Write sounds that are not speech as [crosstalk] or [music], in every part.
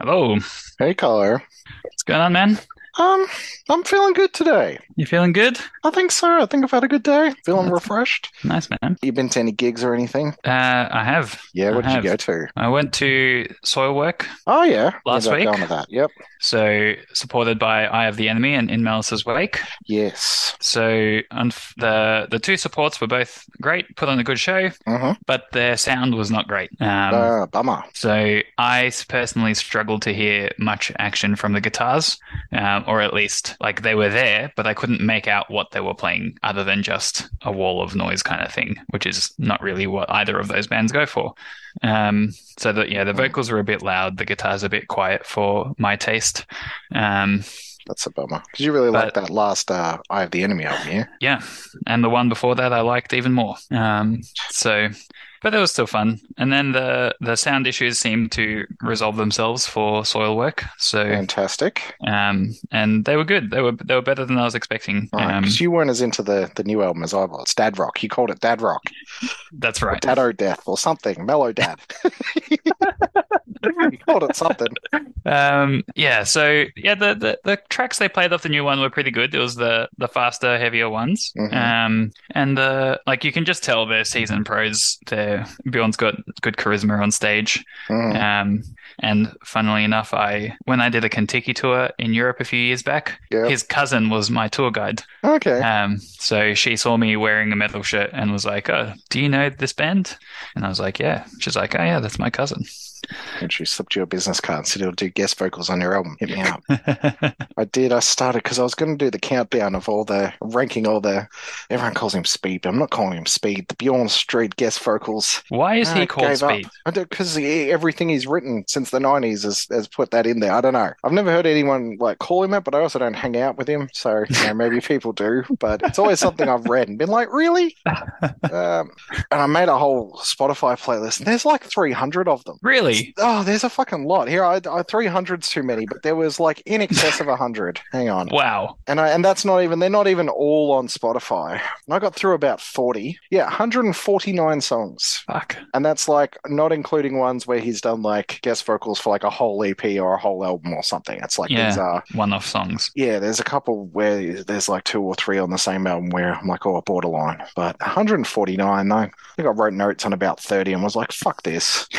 Hello. Hey, caller. What's going on, man? Um, I'm feeling good today. You feeling good? I think so. I think I've had a good day. Feeling refreshed. Nice, man. You been to any gigs or anything? Uh, I have. Yeah, I where did you go to? I went to Soilwork. Oh, yeah. Last up week? going to that. Yep. so supported by Eye of the Enemy and In Malice's Wake. Yes. So unf the the two supports were both great, put on a good show, Mm-hmm. but their sound was not great. Um, Uh, bummer. So I personally struggled to hear much action from the guitars, um, or at least like they were there, but I couldn't make out what they were playing other than just a wall of noise kind of thing, which is not really what either of those bands go for. Um, so that yeah, the vocals are a bit loud, the guitars a bit quiet for my taste. Um, That's a bummer. Because you really liked But- that last uh, Eye of the Enemy album, yeah? yeah, and the one before that I liked even more. Um, so, but it was still fun. And then the the sound issues seemed to resolve themselves for Soilwork. So. Fantastic. Um, and they were good. They were they were better than I was expecting. Right, Um, because you weren't as into the, the new album as I was. Dad Rock. You called it Dad Rock. that's Or right. Dado Death or something. Mellow Dad. [laughs] you called it something. Um, yeah. So yeah, the, the the tracks they played off the new one were pretty good. It was the the faster, heavier ones. Mhm. Um, and the like you can just tell they're seasoned pros. They're Bjorn's got good charisma on stage. Mhm. Um, and funnily enough, I when I did a Contiki tour in Europe a few years back, Yeah. his cousin was my tour guide. Okay. Um, so she saw me wearing a metal shirt and was like, "Oh, do you know this band?" And I was like, "Yeah." She's like, "Oh yeah, that's my cousin." And she slipped you a business card and said he'll do guest vocals on your album. Hit me [laughs] up. I did. I started because I was going to do the countdown of all the ranking, all the. Everyone calls him Speed, but I'm not calling him Speed. The Bjorn Strid guest vocals. Why is he called. Speed? Because everything he's written since the '90s has, has put that in there. I don't know. I've never heard anyone like call him it, but I also don't hang out with him, so you know, maybe [laughs] people do. But it's always something I've read and been like, really? [laughs] um, and I made a whole Spotify playlist. And there's like 300 of them. Really? Oh, there's a fucking lot here. I, I 300's too many, but there was like in excess of 100. Hang on. Wow. And I and that's not even they're not even all on Spotify. And I got through about 40. Yeah, 149 songs. Fuck. And that's like not including ones where he's done like guest vocals for like a whole EP or a whole album or something. It's like Yeah. these are One-off songs. yeah, there's a couple where there's like two or three on the same album where I'm like, oh, borderline. But 149, I think I wrote notes on about 30 and was like, fuck this. [laughs]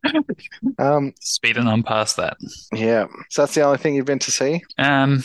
um, Speeding on past that. yeah. So that's the only thing you've been to see? Um,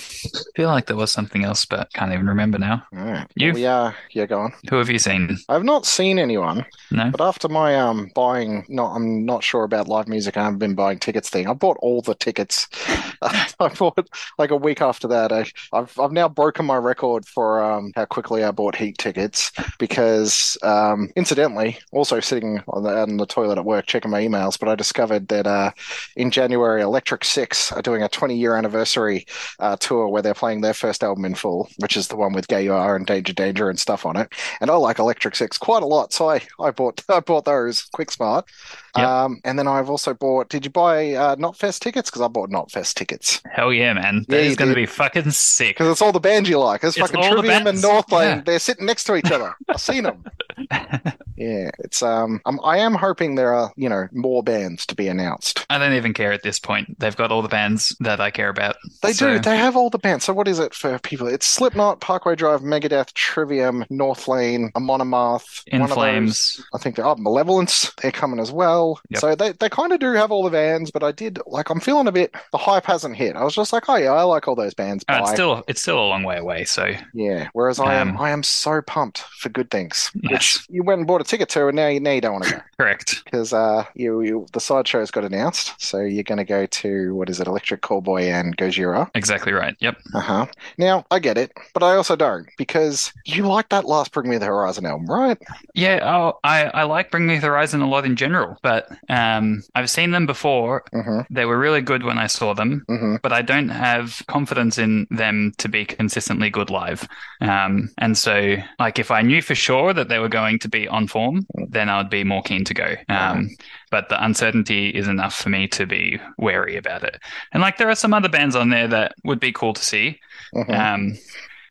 feel like there was something else, but can't even remember now. Right. You? Well, yeah, yeah, go on. Who have you seen? I've not seen anyone, No. but after my um buying, not I'm not sure about live music. I haven't been buying tickets thing. I bought all the tickets. [laughs] I bought like a week after that. I, I've I've now broken my record for um how quickly I bought heat tickets because um incidentally, also sitting on the, on the toilet at work checking my emails, but I discovered that uh in January, Electric Six are doing a 20 year anniversary uh, tour where they're playing their first album in full, which is the one with Gay You Are and Danger Danger and stuff on it and I like Electric Six quite a lot. So I, I bought [laughs] I bought those quick smart. Yep. Um, and then I've also bought. Did you buy uh, Knotfest tickets? Because I bought Knotfest tickets Hell yeah, man. Yeah, That you is going to be fucking sick. because it's all the bands you like. It's, It's fucking Trivium and Northlane. Yeah. They're sitting next to each other. [laughs] I've seen them. [laughs] Yeah, it's um. I'm, I am hoping there are you know more bands to be announced. I don't even care at this point. They've got all the bands that I care about. They So- do. They have all the bands. So what is it for people? It's Slipknot, Parkway Drive, Megadeth, Trivium, Northlane, Amon Amarth, In of those- Flames. I think they're oh, Malevolence. They're coming as well. Yep. So they, they kind of do have all the bands, but I did like I'm feeling a bit the hype hasn't hit. I was just like, oh yeah, I like all those bands. Oh, it's still it's still a long way away. So yeah. Whereas I am Um, I am so pumped for good things, Yes. which you went and bought a ticket to, and now you now you don't want to go correct. because uh you, you the sideshow's got announced. So you're going to go to what is it, Electric Callboy and Gojira. Exactly right. Yep. Uh huh. Now I get it, but I also don't because you like that last Bring Me the Horizon album, right? Yeah, oh, I, I like Bring Me the Horizon a lot in general, but um, I've seen them before. Mm-hmm. They were really good when I saw them, Mm-hmm. but I don't have confidence in them to be consistently good live. Um, and so, like, if I knew for sure that they were going to be on form, then I would be more keen to go. Um, but the uncertainty is enough for me to be wary about it. And like, there are some other bands on there that would be cool to see. Mm-hmm.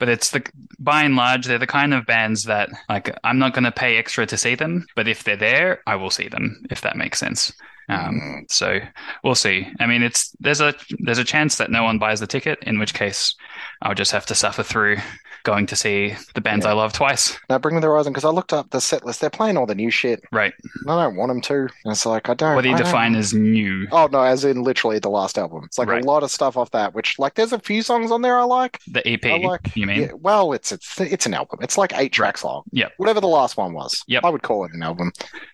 But it's the by and large they're the kind of bands that like I'm not going to pay extra to see them, but if they're there, I will see them if that makes sense. Um, Mm. So we'll see. I mean, it's there's a there's a chance that no one buys the ticket, in which case I'll just have to suffer through going to see the bands Yeah. I love twice. Now, Bring Me the Horizon, because I looked up the set list. They're playing all the new shit. Right. I don't want them to. And it's like, I don't. What do you I don't- define as new? Oh, no, as in literally the last album. It's like Right. a lot of stuff off that, which, like, there's a few songs on there I like. The EP, I like. you mean? Yeah, well, it's it's it's an album. It's like eight tracks long. Yeah. Whatever the last one was. Yeah. I would call it an album.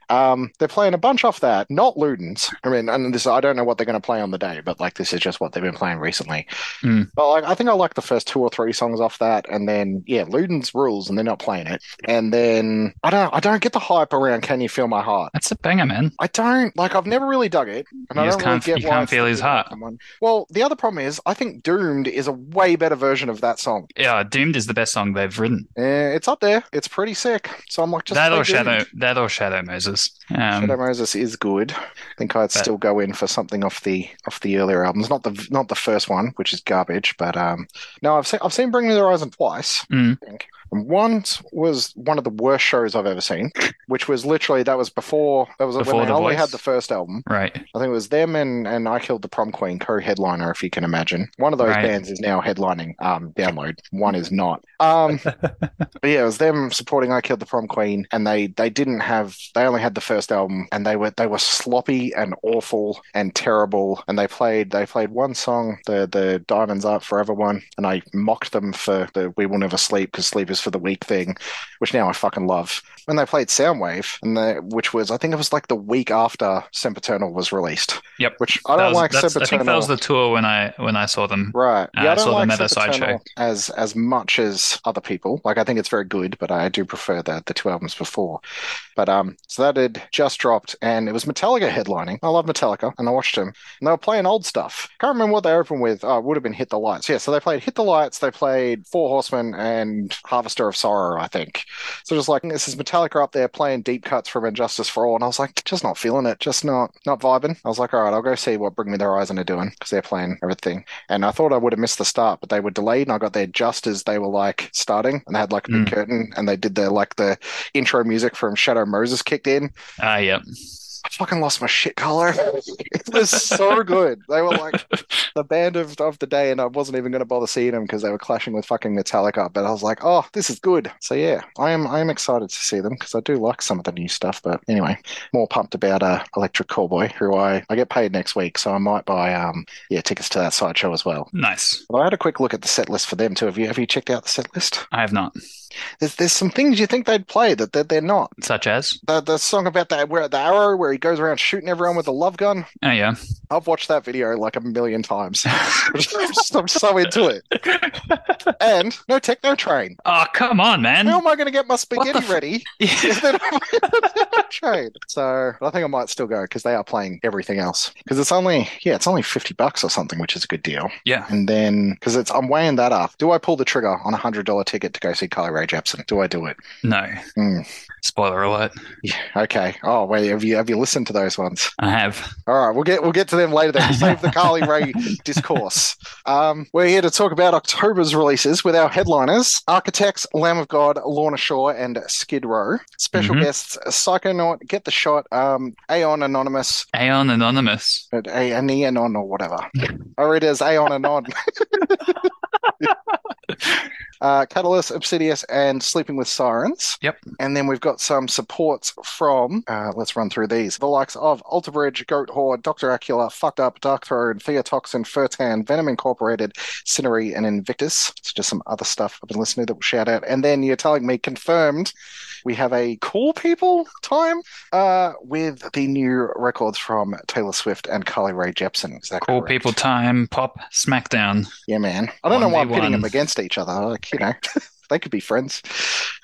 Um, they're playing a bunch off that, not Ludens. I mean, and this I don't know what they're going to play on the day, but like this is just what they've been playing recently. Mm. But like, I think I like the first two or three songs off that, and then yeah, Ludens rules, and they're not playing it. And then I don't, I don't get the hype around "Can You Feel My Heart." That's a banger, man. I don't like. I've never really dug it, and You I don't really can't- get you why can't feel his heart. album one. Well, the other problem is, I think "Doomed" is a way better version of that song. Yeah, Doomed is the best song they've written. Eh, it's up there. It's pretty sick. So I'm like, just that or Shadow, Doomed. that or Shadow Moses. Um, Shadow Moses is good. I think I'd still go in for something off the off the earlier albums. Not the not the first one, which is garbage, but um, no, I've seen I've seen Bring Me the Horizon twice. Mm. I think. And once was one of the worst shows I've ever seen, which was literally that was before that was Before when they The only had the first album. right. I think it was them and, and I Killed the Prom Queen co-headliner, if you can imagine. One of those Right. bands is now headlining um, Download. One is not. Um, [laughs] but yeah, it was them supporting I Killed the Prom Queen, and they they didn't have they only had the first album, and they were they were sloppy and awful and terrible. And they played they played one song, the the Diamonds Aren't Forever one, and I mocked them for the We Will Never Sleep because sleep is for the Week thing, which now I fucking love. When they played Soundwave, and they, which was I think it was like the week after Sempiternal was released. Yep. Which I That don't was- like that's- I think that Sempiternal. was the tour when I when I saw them. Right. Uh, Yeah, I I don't saw like them at a sideshow. as as much as other people. Like I think it's very good, but I do prefer the the two albums before. But um, so that had just dropped, and it was Metallica headlining. I love Metallica, and I watched them, and they were playing old stuff. Can't remember what they opened with. Oh, it would have been Hit the Lights. Yeah, so they played Hit the Lights. They played Four Horsemen and Harvester of Sorrow, I think. So just like this is Metallica up there playing deep cuts from And Justice for All, and I was like, just not feeling it, just not not vibing. I was like, all right, I'll go see what Bring Me the Horizon are doing because they're playing everything. And I thought I would have missed the start, but they were delayed, and I got there just as they were like starting, and they had like a big Mm. curtain, and they did the like the intro music from Shadow Moses kicked in. Ah, yep. I fucking lost my shit color. [laughs] It was so good. They were like [laughs] the band of, of the day, and I wasn't even going to bother seeing them because they were clashing with fucking Metallica. But I was like, oh, this is good. So yeah, I am I am excited to see them because I do like some of the new stuff. But anyway, more pumped about uh, Electric Callboy, who I I get paid next week, so I might buy um yeah tickets to that sideshow as well. Nice. But I had a quick look at the set list for them too. Have you have you checked out the set list? I have not. There's there's some things you think they'd play that that they're not. Such as? The the song about that where the arrow where he goes around shooting everyone with a love gun. Oh yeah. I've watched that video like a million times. I'm [laughs] just- [laughs] I'm so into it. And no techno train. oh come on, man. How am I going to get my spaghetti ready [laughs] if they don't have a techno train? So I think I might still go because they are playing everything else. Because it's only yeah, it's only fifty bucks or something, which is a good deal. yeah. And then because it's I'm weighing that up. Do I pull the trigger on a hundred dollar ticket to go see Carly Rae Jepsen? Do I do it? No. Hmm. Spoiler alert. Yeah. Okay. Oh wait, have you have you listened to those ones? I have. All right, we'll get we'll get to them later. Then we'll save the Carly [laughs] Rae discourse. Um, we're here to talk about October's releases with our headliners: Architects, Lamb of God, Lorna Shore, and Skid Row. Special Mhm. guests: Psychonaut, Get the Shot, um, Aeon Anonymous, Aeon Anonymous. A- Aneanon or whatever. [laughs] I read it as Aeon Anon. [laughs] Uh, Catalyst, Obsidious, and Sleeping with Sirens. Yep. And then we've got some supports from, uh, let's run through these. The likes of Alter Bridge, Goatwhore, Dr. Acula, Fucked Up, Darkthrone, Theotoxin, Firtan, Venom Incorporated, Sinnery, and Invictus. It's just some other stuff I've been listening to that we'll shout out. And then you're telling me confirmed we have a cool people time uh, with the new records from Taylor Swift and Carly Rae Jepsen. Is that Cool correct? people time. Pop Smackdown. Yeah, man. I don't know why I'm pitting them against each other. Like, you know, [laughs] they could be friends.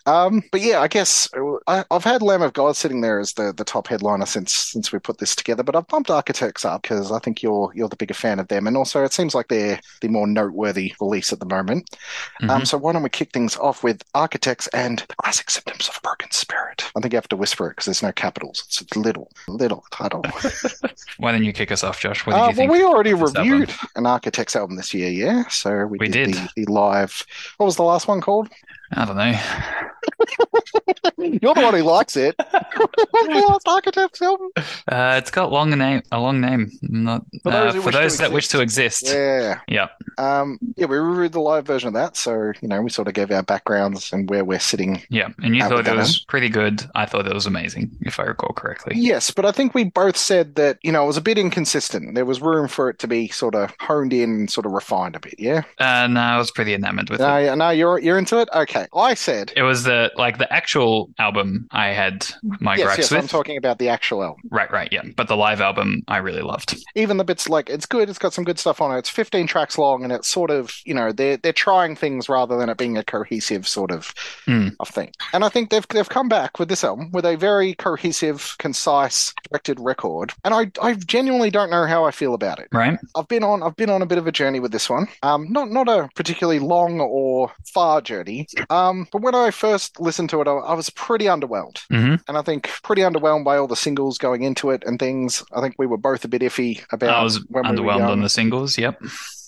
Um, but yeah, I guess I, I've had Lamb of God sitting there as the, the top headliner since since we put this together. But I've bumped Architects up because I think you're you're the bigger fan of them, and also it seems like they're the more noteworthy release at the moment. Um, Mhm. so why don't we kick things off with Architects and the classic symptoms of a broken spirit? I think you have to whisper it because there's no capitals. It's, little, little title. [laughs] Why don't you kick us off, Josh? Uh, you well, we already reviewed an Architects album this year, yeah. So we, We did, did. The, the live. What was the last one called? I don't know. [laughs] You're the one who likes it. the Last Architect film. Uh, it's got long name, a long name. Not For those uh, who for wish those that wish to exist. exist. Yeah. Um, yeah, we reviewed the live version of that, so you know, we sort of gave our backgrounds and where we're sitting. Yeah, and you thought it that was pretty good. I thought it was amazing, if I recall correctly. Yes, but I think we both said that, you know, it was a bit inconsistent. There was room for it to be sort of honed in and sort of refined a bit, yeah? Uh, no, I was pretty enamored with it. No, yeah, no, you're you're into it? Okay. I said It was the like the actual album I had my yes, gripes yes, with. I'm talking about the actual album. Right, right, yeah. But the live album I really loved. Even the bits like it's good, it's got some good stuff on it. It's 15 tracks long and it's sort of, you know, they're they're trying things rather than it being a cohesive sort of Mm. of thing. And I think they've they've come back with this album with a very cohesive, concise, directed record. And I I genuinely don't know how I feel about it. Right? I've been on I've been on a bit of a journey with this one. Um, not not a particularly long or far journey. Um, but when I first listened to it, I, was pretty underwhelmed, hmm and I think pretty underwhelmed by all the singles going into it and things. I think we were both a bit iffy about I was when we were underwhelmed young. on the singles. Yep.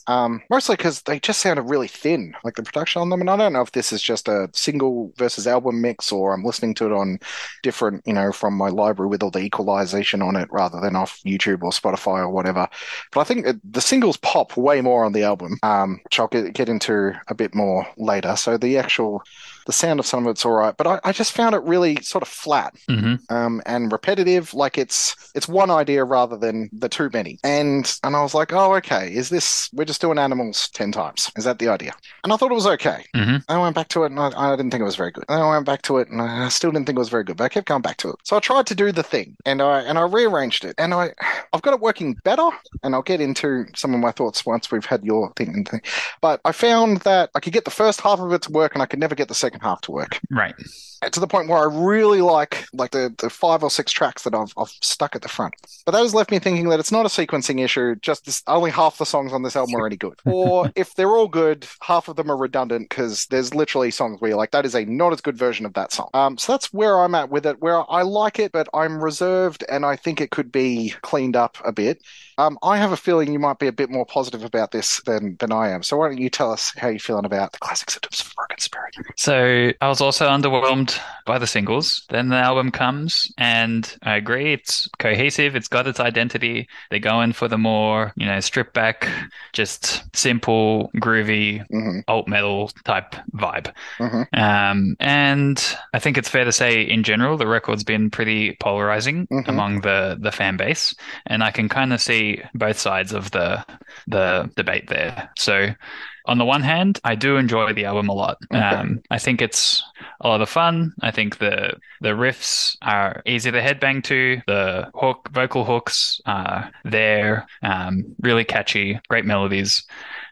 Um, mostly because they just sounded really thin, like the production on them. And I don't know if this is just a single versus album mix or I'm listening to it on different, you know, from my library with all the equalization on it rather than off YouTube or Spotify or whatever. But I think it, the singles pop way more on the album, um, which I'll get, get into a bit more later. So the actual, the sound of some of it's all right, but I, I just found it really sort of flat hmm um, and repetitive. Like it's it's one idea rather than the too many. And and I was like, oh, okay, is this we're just doing animals ten times? Is that the idea? And I thought it was okay. hmm I went back to it and I, I didn't think it was very good. And I went back to it and I still didn't think it was very good, but I kept going back to it. So I tried to do the thing and I and I rearranged it and I I've got it working better. And I'll get into some of my thoughts once we've had your thing and thing. But I found that I could get the first half of it to work and I could never get the second half to work Right. To the point where I really like like the, the five or six tracks that I've, I've stuck at the front. But that has left me thinking that it's not a sequencing issue, just this, only half the songs on this album are any good. [laughs] Or if they're all good, half of them are redundant because there's literally songs where you're like, that is a not as good version of that song. Um, so that's where I'm at with it, where I like it, but I'm reserved and I think it could be cleaned up a bit. Um, I have a feeling you might be a bit more positive about this than than I am. So why don't you tell us how you're feeling about the classic symptoms of broken spirit? So I was also underwhelmed by the singles. Then the album comes, and I agree, it's cohesive. It's got its identity. They're going for the more, you know, stripped back, just simple, groovy, hmm alt metal type vibe. hmm Um, and I think it's fair to say, in general, the record's been pretty polarizing Mhm. among the the fan base, and I can kind of see both sides of the the debate there. So. On the one hand, I do enjoy the album a lot. Okay. Um, I think it's a lot of fun. I think the the riffs are easy to headbang to. The hook, vocal hooks are there, um, really catchy, great melodies.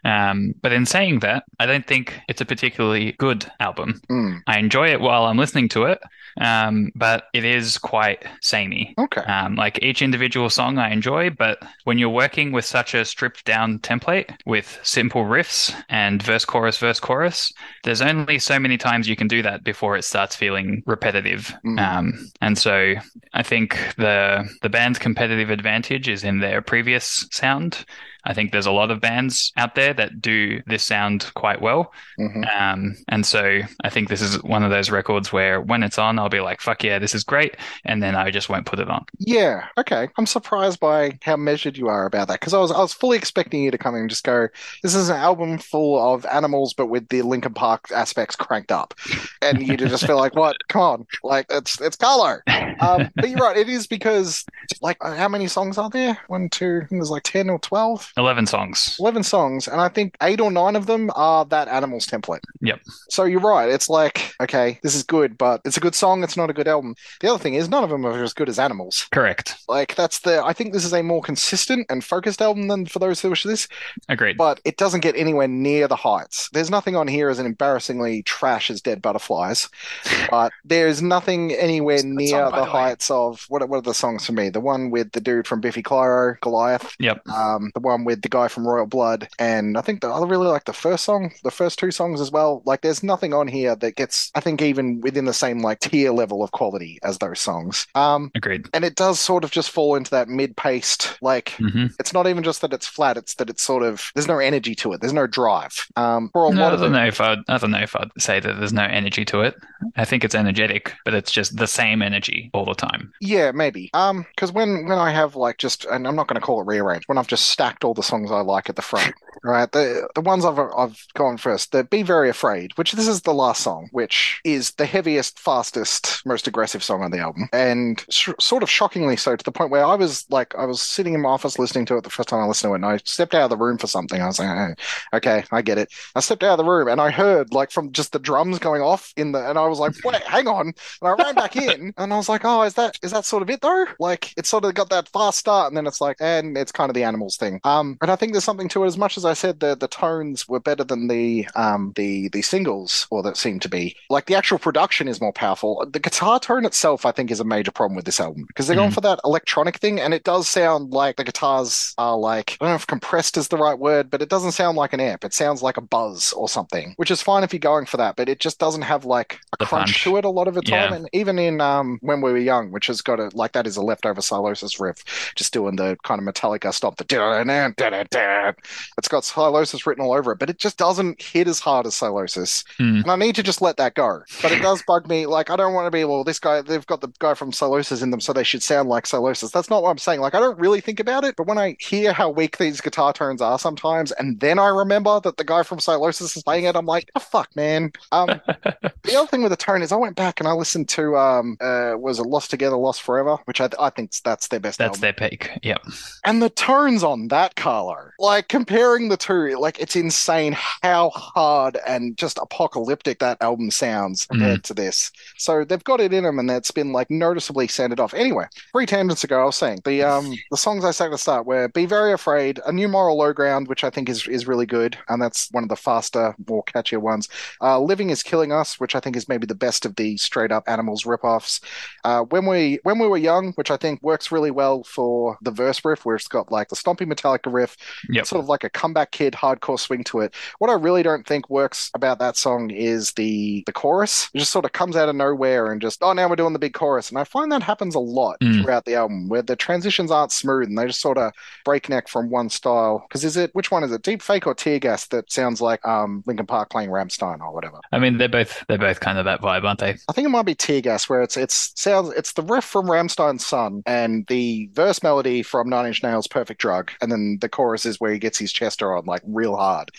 Um, but in saying that, I don't think it's a particularly good album. Mm. I enjoy it while I'm listening to it, um, but it is quite samey. Okay. Um, like each individual song I enjoy, but when you're working with such a stripped down template with simple riffs and verse, chorus, verse, chorus, there's only so many times you can do that before it starts feeling repetitive. Mm. Um, and so I think the the band's competitive advantage is in their previous sound. I think there's a lot of bands out there that do this sound quite well. hmm Um, and so I think this is one of those records where when it's on, I'll be like, fuck yeah, this is great. And then I just won't put it on. Yeah, okay. I'm surprised by how measured you are about that because I was I was fully expecting you to come in and just go, this is an album full of animals but with the Linkin Park aspects cranked up. And you to just feel like, what? Come on. Like it's it's Carlo. Um, but you're right, it is because like how many songs are there? One, two, there's like 10 or 12? 11 songs. 11 songs, and I think eight or nine of them are that animals template. Yep. So you're right. It's like, okay, this is good, but it's a good song. It's not a good album. The other thing is, none of them are as good as animals. Correct. Like, that's the, I think this is a more consistent and focused album than for those who wish this, Agreed. but it doesn't get anywhere near the heights. There's nothing on here as embarrassingly trash as Dead Butterflies, [laughs] but there's nothing anywhere Good near song, the the heights of, what, are- what are the songs for me? The one with the dude from Biffy Clyro, Goliath. Yep. Um, the one one with the guy from Royal Blood, and I think the, I really like the first song, the first two songs as well. Like, there's nothing on here that gets, I think, even within the same like tier level of quality as those songs. Um, Agreed. and it does sort of just fall into that mid-paced, like hmm it's not even just that it's flat; it's that it's sort of there's no energy to it. There's no drive. Um, for a No, lot I don't it, know if I'd, I don't know if I'd say that there's no energy to it. I think it's energetic, but it's just the same energy all the time. Yeah, maybe. Um, because when when I have like just, and I'm not going to call it rearranged, when I've just stacked all the songs I like at the front, right? The the ones I've I've gone first, the "Be Very Afraid," which this is the last song, which is the heaviest, fastest, most aggressive song on the album, and sh sort of shockingly so to the point where I was like, I was sitting in my office listening to it the first time I listened to it, and I stepped out of the room for something. I was like, oh, okay, I get it. I stepped out of the room and I heard like from just the drums going off in the, and I was like, [laughs] wait, hang on. And I ran back in and I was like, oh, is that is that sort of it though? Like it's sort of got that fast start and then it's like, and it's kind of the animals thing. Um, and I think there's something to it. As much as I said the the tones were better than the um the the singles, or that seemed to be. Like the actual production is more powerful. The guitar tone itself, I think, is a major problem with this album because they're going Mhm. for that electronic thing, and it does sound like the guitars are like I don't know if compressed is the right word, but it doesn't sound like an amp. It sounds like a buzz or something, which is fine if you're going for that, but it just doesn't have like a The crunch punch. to it a lot of the time. Yeah. And even in um when we were young, which has got a like that is a leftover Sylosis riff, just doing the kind of Metallica stop the da-da-da, da-da-da. it's got Sylosis written all over it, but it just doesn't hit as hard as Sylosis. Hmm. And I need to just let that go. But it does bug me. Like, I don't want to be, well, this guy, they've got the guy from Sylosis in them, so they should sound like Sylosis. That's not what I'm saying. Like, I don't really think about it, but when I hear how weak these guitar tones are sometimes, and then I remember that the guy from Sylosis is playing it, I'm like, oh, fuck, man. Um, [laughs] the other thing with the tone is I went back and I listened to, um, uh, was it Lost Together, Lost Forever, which I, I think that's their best That's album. their peak. Yep. And the tones on that, Carlo, like comparing the two, like it's insane how hard and just apocalyptic that album sounds compared to this. So they've got it in them, and it's been like noticeably sanded off. Anyway, three tangents ago, I was saying the um the songs I sang at the start were "Be Very Afraid," "A New Moral Low Ground," which I think is is really good, and that's one of the faster, more catchier ones. Uh, "Living Is Killing Us," which I think is maybe the best of the straight up Animals ripoffs. Uh, when we when we were young, which I think works really well for the verse riff, where it's got like the stompy Metallica riff, Yep. sort of like a comeback kid hardcore swing to it. What I really don't think works about that song is the the chorus. It just sort of comes out of nowhere and just oh now we're doing the big chorus, and I find that happens a lot Mm. throughout the album where the transitions aren't smooth and they just sort of breakneck from one style. Because is it which one is it? Deep Fake or Tear Gas that sounds like um Linkin Park playing Rammstein or whatever. I mean, they're both they're both kind of that vibe, aren't they? I think it might be Tear Gas, where it's it's sounds it's the riff from Rammstein's Son and the verse melody from Nine Inch Nails' Perfect Drug, and then the chorus is where he gets his on like real hard,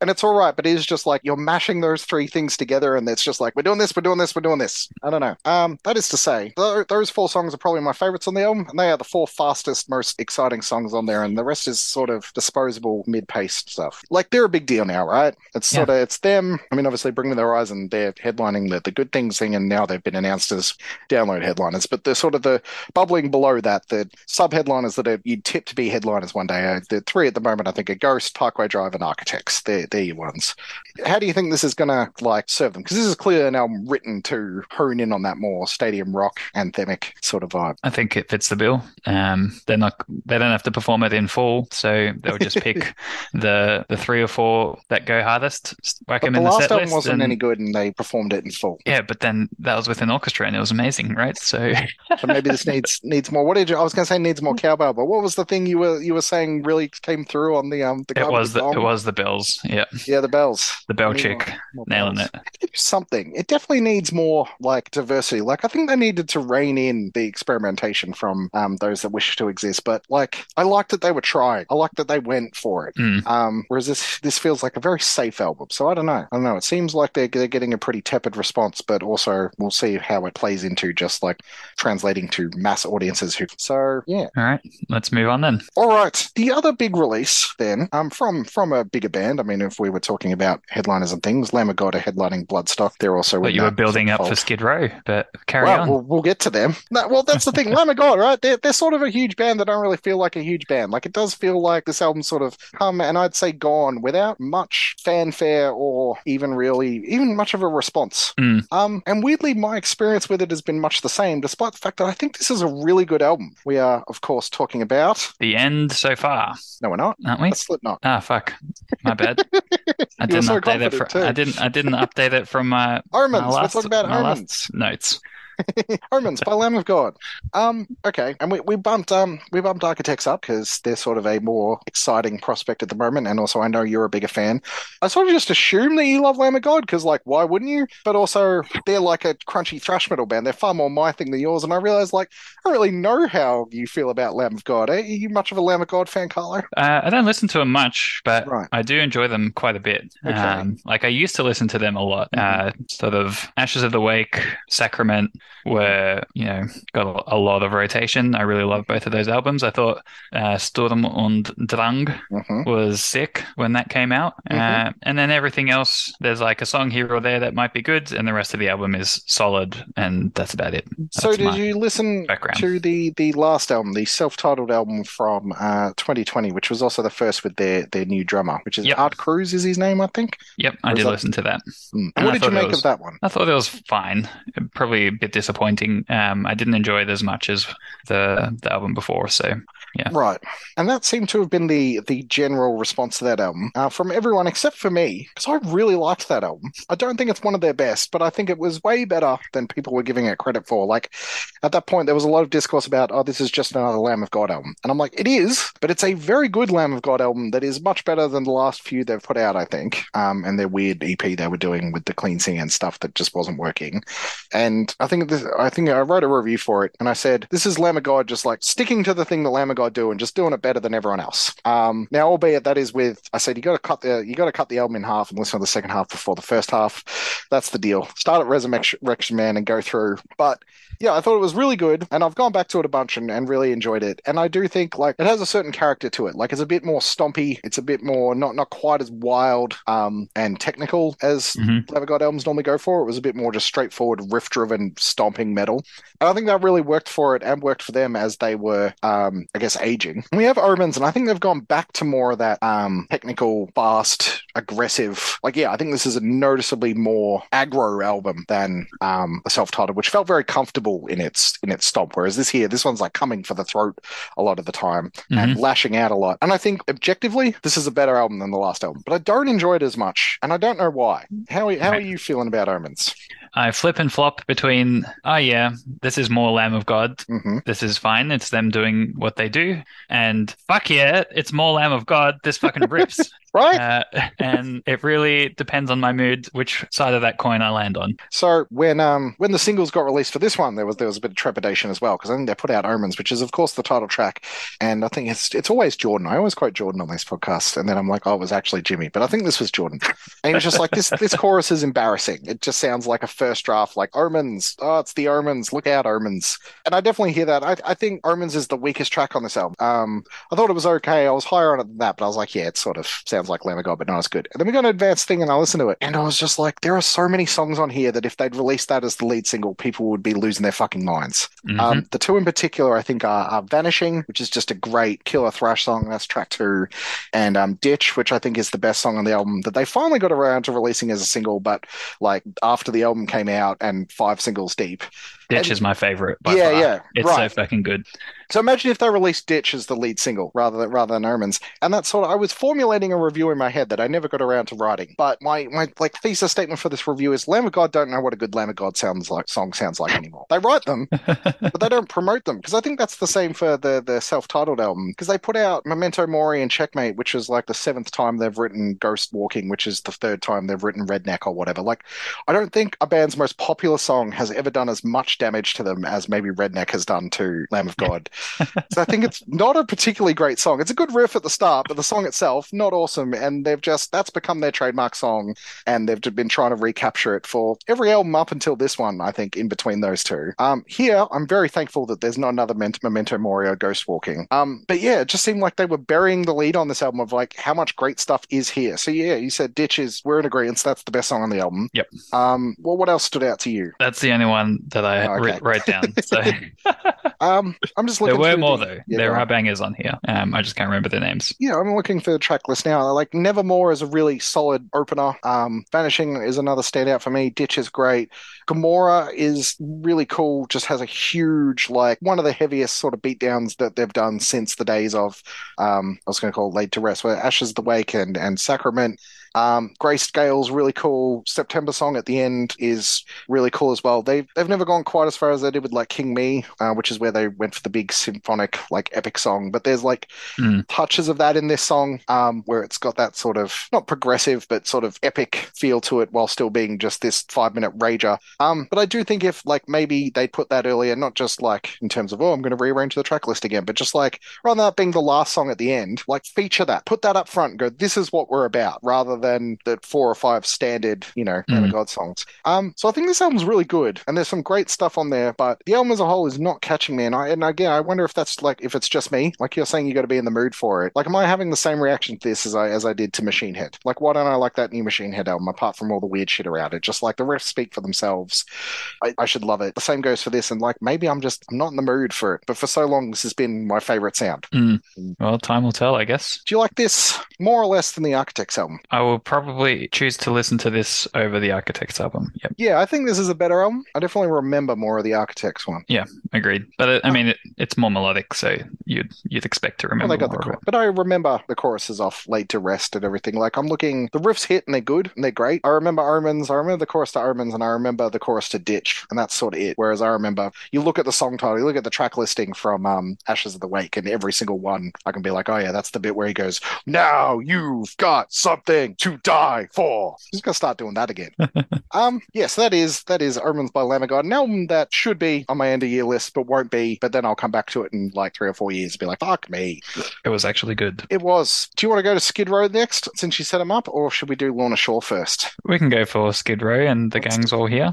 and it's all right, but it is just like you're mashing those three things together, and it's just like we're doing this, we're doing this, we're doing this. I don't know. Um, that is to say, th- those four songs are probably my favorites on the album, and they are the four fastest, most exciting songs on there, and the rest is sort of disposable, mid-paced stuff. Like they're a big deal now, right? It's Yeah. sort of it's them. I mean, obviously, Bring Me the Horizon, they're headlining the the Good Things thing, and now they've been announced as download headliners. But they're sort of the bubbling below that, the sub headliners that are, you'd tip to be headliners one day. Uh, the three at the moment, I think, are Ghost, Parkway Drive, and Architects. They're they're your ones. How do you think this is gonna like serve them? Because this is clearly an album written to hone in on that more stadium rock anthemic sort of vibe. I think it fits the bill. Um, they're not they don't have to perform it in full, so they'll just pick [laughs] the the three or four that go hardest, whack But them the in the last set album list, wasn't and- any good, and they performed it in full. Yeah, but then that was with an orchestra and it was amazing, right? So [laughs] So maybe this needs needs more. What did you? I was going to say needs more cowbell, but what was the thing you were you were saying really came through on the um the guy it was the it was the bells. Yeah, yeah the bells the bell chick more- more nailing bells. it. something. It definitely needs more like diversity. Like I think they needed to rein in the experimentation from um, those that wish to exist. But like I liked that they were trying. I liked that they went for it. Mm. Um, whereas this this feels like a very safe album. So I don't know. I don't know. It seems like they're they're getting a pretty tepid response, but also we'll see how it plays into just like translating to mass audiences who. So yeah. All right, let's move on then. All right. The other big release then, um, from from a bigger band. I mean, if we were talking about headliners and things, Lamb of God are headlining Bloodstock. They're also. But you were building up for Skid Row, but carry Well, on. we'll, we'll get to them. No, well, that's the thing. Lamb of God, right? They're, they're sort of a huge band that don't really feel like a huge band. Like, it does feel like this album sort of come and I'd say gone without much fanfare or even really, even much of a response. Mm. Um, and weirdly, my experience with it has been much the same, despite the fact that I think this is a really good album. We are, of course, talking about. The end so far, No, we're not. aren't we? That's Slipknot. Ah, fuck. My bad. [laughs] I didn't so update it confident from. I didn't. I didn't update it from my, my Omens. We're last, about my last notes. [laughs] Omens by Lamb of God. Um, okay, and we, we bumped um we bumped Architects up because they're sort of a more exciting prospect at the moment, and also I know you're a bigger fan. I sort of just assume that you love Lamb of God because like why wouldn't you? But also they're like a crunchy thrash metal band. They're far more my thing than yours, and I realize like I don't really know how you feel about Lamb of God. Are you much of a Lamb of God fan, Carlo? Uh, I don't listen to them much, but Right. I do enjoy them quite a bit. Okay. Um, like I used to listen to them a lot. Mhm. Uh, sort of Ashes of the Wake, Sacrament were, you know, got a, lot of rotation. I really love both of those albums. I thought uh, Sturm und Drang hmm was sick when that came out. Mhm. Uh, and then everything else, there's like a song here or there that might be good, and the rest of the album is solid, and that's about it. So did you listen background. to the the last album, the self-titled album from uh 2020, which was also the first with their their new drummer, which is Yep. Art Cruz is his name, I think. Yep, I did that- listen to that. Mm. And what I did you make was- of that one? I thought it was fine. Probably a bit disappointing. Um, I didn't enjoy it as much as the the album before. So Yeah. Right. And that seemed to have been the the general response to that album uh, from everyone except for me, because I really liked that album. I don't think it's one of their best, but I think it was way better than people were giving it credit for. Like at that point, there was a lot of discourse about, oh, this is just another Lamb of God album. And I'm like, it is, but it's a very good Lamb of God album that is much better than the last few they've put out, I think. Um, and their weird EP they were doing with the clean singing and stuff that just wasn't working. And I think this, I think I wrote a review for it, and I said this is Lamb of God just like sticking to the thing that Lamb of God do and just doing it better than everyone else. Um, now, albeit that is with I said you got to cut the you got to cut the album in half and listen to the second half before the first half. That's the deal. Start at Resurrection Man and go through, but yeah, I thought it was really good, and I've gone back to it a bunch and, and really enjoyed it. And I do think like it has a certain character to it. Like it's a bit more stompy. It's a bit more not not quite as wild um, and technical as Mhm. Lamb of God albums normally go for. It was a bit more just straightforward, riff-driven, stomping metal. And I think that really worked for it and worked for them as they were, um, I guess, aging. We have Omens, and I think they've gone back to more of that um, technical, fast, aggressive. Like, yeah, I think this is a noticeably more aggro album than um, the self-titled, which felt very comfortable in its in its stomp. Whereas this here, this one's like coming for the throat a lot of the time and lashing out a lot. And I think objectively, this is a better album than the last album, but I don't enjoy it as much, and I don't know why. How how are you feeling about Omens? I flip and flop between, oh yeah, this is more Lamb of God. hmm This is fine. It's them doing what they do. And fuck yeah, it's more Lamb of God. This fucking rips. [laughs] Right. uh, and it really depends on my mood, which side of that coin I land on. So when um when the singles got released for this one, there was there was a bit of trepidation as well because I think they put out Omens, which is of course the title track, and I think it's it's always Jordan. I always quote Jordan on these podcasts, and then I'm like, oh, it was actually Jimmy, but I think this was Jordan, and he was just like, this [laughs] this chorus is embarrassing. It just sounds like a first draft, like Omens. Oh, it's the Omens. Look out, Omens. And I definitely hear that. I I think Omens is the weakest track on this album. Um, I thought it was okay. I was higher on it than that, but I was like, yeah, it sort of sounds like Lamb of God, but not as good. And then we got an advanced thing, and I listened to it, and I was just like, there are so many songs on here that if they'd released that as the lead single, people would be losing their fucking minds. Mhm. Um, the two in particular, I think, are, are Vanishing, which is just a great killer thrash song. That's track two, and um, Ditch, which I think is the best song on the album that they finally got around to releasing as a single, but like after the album came out and five singles deep. Ditch and- is my favorite. By yeah, far. yeah, It's right. so fucking good. So imagine if they released Ditch as the lead single rather than rather than Omens. And that's sort of I was formulating a review in my head that I never got around to writing. But my my like thesis statement for this review is Lamb of God don't know what a good Lamb of God sounds like song sounds like anymore. They write them, [laughs] but they don't promote them. Because I think that's the same for the the self-titled album. Because they put out Memento Mori and Checkmate, which is like the seventh time they've written Ghost Walking, which is the third time they've written Redneck or whatever. Like I don't think a band's most popular song has ever done as much damage to them as maybe Redneck has done to Lamb of God. so I think it's [laughs] not a particularly great song. It's a good riff at the start, but the song itself, not awesome. And they've just, that's become their trademark song. And they've been trying to recapture it for every album up until this one, I think, in between those two. Um, here, I'm very thankful that there's not another Memento Mori Ghost Walking. Um, but yeah, it just seemed like they were burying the lead on this album of like how much great stuff is here. So yeah, you said Ditches, we're in agreement. That's the best song on the album. Yep. Um, well, what else stood out to you? That's the only one that I Oh, okay. wrote down. So [laughs] Um, I'm just looking. there were more the- though. Yeah, there go are bangers on here. Um, I just can't remember their names. Yeah, I'm looking for the track list now. Like Nevermore is a really solid opener. Um, Vanishing is another standout for me. Ditch is great. Gomorrah is really cool. Just has a huge, like one of the heaviest sort of beatdowns that they've done since the days of, um, I was going to call it Laid to Rest, where Ashes of the Wake and and Sacrament. Um, Grayscale's really cool. September song at the end is really cool as well. They've they've never gone quite as far as they did with like King Me, uh, which is where they went for the big symphonic like epic song. But there's like Mm. touches of that in this song, um, where it's got that sort of not progressive but sort of epic feel to it, while still being just this five minute rager. Um, but I do think if like maybe they put that earlier, not just like in terms of oh I'm going to rearrange the track list again, but just like rather than that being the last song at the end, like feature that, put that up front, and go this is what we're about, rather than the four or five standard you know Mm. God songs. Um, so I think this album's really good, and there's some great stuff on there, but the album as a whole is not catching me. And I and again, I wonder if that's like if it's just me. Like you're saying, you got to be in the mood for it. Like, am I having the same reaction to this as I as I did to Machine Head? Like, why don't I like that new Machine Head album apart from all the weird shit around it? Just like the riffs speak for themselves. I, I should love it. The same goes for this, and like maybe I'm just I'm not in the mood for it. But for so long, this has been my favorite sound. Hmm. Hmm. Well, time will tell, I guess. Do you like this more or less than the Architects album? I will probably choose to listen to this over the Architects album. Yep, Yeah, I think this is a better album. I definitely remember more of the Architects one. Yeah, agreed. But it, I um, mean, it, it's more melodic, so you'd you'd expect to Well, remember they got the it. but I remember the choruses off "Laid to Rest" and everything. Like I'm looking, the riffs hit and they're good and they're great. I remember Omens. I remember the chorus to Omens, and I remember the chorus to Ditch, and that's sort of it. Whereas I remember, you look at the song title, you look at the track listing from um, Ashes of the Wake, and every single one, I can be like, oh yeah, that's the bit where he goes, "Now you've got something to die for." He's gonna start doing that again. [laughs] um, yes, that is that is Omens by Lamb of God, an album that should be on my end of year list, but won't be. But then I'll come back to it in like three or four years and be like, fuck me. It was actually good. It was. Do you want to go to Skid Row next, since you set them up, or should we do Lorna Shore first? We can go for Skid Row and the gang's all here.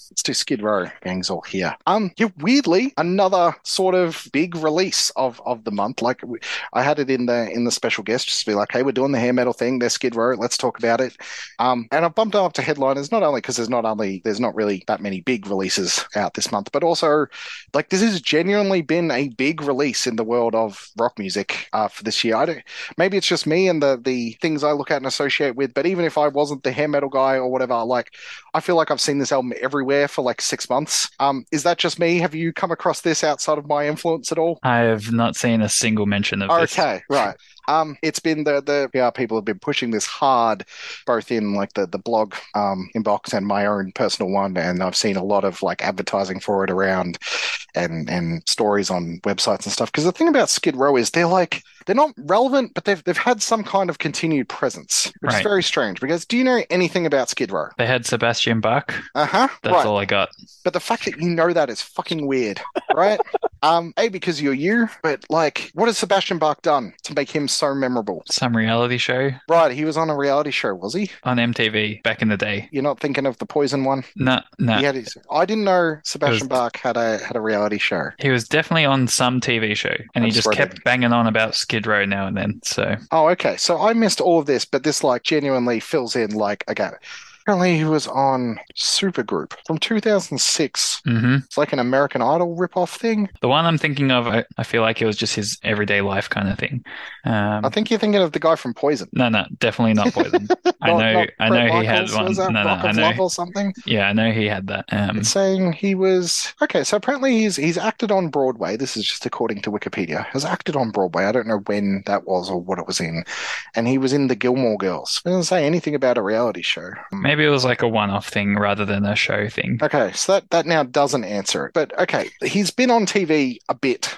Let's do Skid Row. Gang's all here. Um, yeah, weirdly, another sort of big release of of the month. Like I had it in the in the special guest, just to be like, hey, we're doing the hair metal thing. There's Skid Row. Let's talk about it. Um, and I've bumped up to headliners not only because there's not only there's not really that many big releases out this month, but also like this has genuinely been a big release in the world of rock music uh, for this year. I don't, maybe it's just me and the the things I look at and associate with. But even if I wasn't the hair metal guy or whatever, like I feel like I've seen this album everywhere for like six months. Um, is that just me? Have you come across this outside of my influence at all? I have not seen a single mention of this. Okay, right. Um, it's been the the PR people have been pushing this hard, both in like the the blog um inbox and my own personal one, and I've seen a lot of like advertising for it around, and and stories on websites and stuff. Because the thing about Skid Row is they're like they're not relevant, but they've they've had some kind of continued presence, which is very strange. Because do you know anything about Skid Row? They had Sebastian Bach. Uh huh. That's Right. all I got. But the fact that you know that is fucking weird, right? [laughs] um, A, because you're you, but like, what has Sebastian Bach done to make him so memorable? Some reality show Right, he was on a reality show, was he? on MTV back in the day. You're not thinking of the Poison one? No, no. He had his, I didn't know Sebastian was- Bach had a had a reality show. He was definitely on some TV show, and he just kept banging on about Skid Row now and then. So Oh, okay. So I missed all of this, but this like genuinely fills in like okay. Apparently he was on Supergroup from 2006. hmm It's like an American Idol ripoff thing. the one I'm thinking of, I, I feel like it was just his everyday life kind of thing. Um, I think you're thinking of the guy from Poison. no, no, definitely not Poison. [laughs] I know, I know he had one. Was that No, no, I know. Love or something? Yeah, I know he had that. Um, It's saying he was okay. So apparently he's he's acted on Broadway. This is just according to Wikipedia. Has acted on Broadway. I don't know when that was or what it was in. And he was in the Gilmore Girls. It doesn't say anything about a reality show. Maybe it was like a one-off thing rather than a show thing. Okay, so that, that now doesn't answer it. But okay, he's been on TV a bit.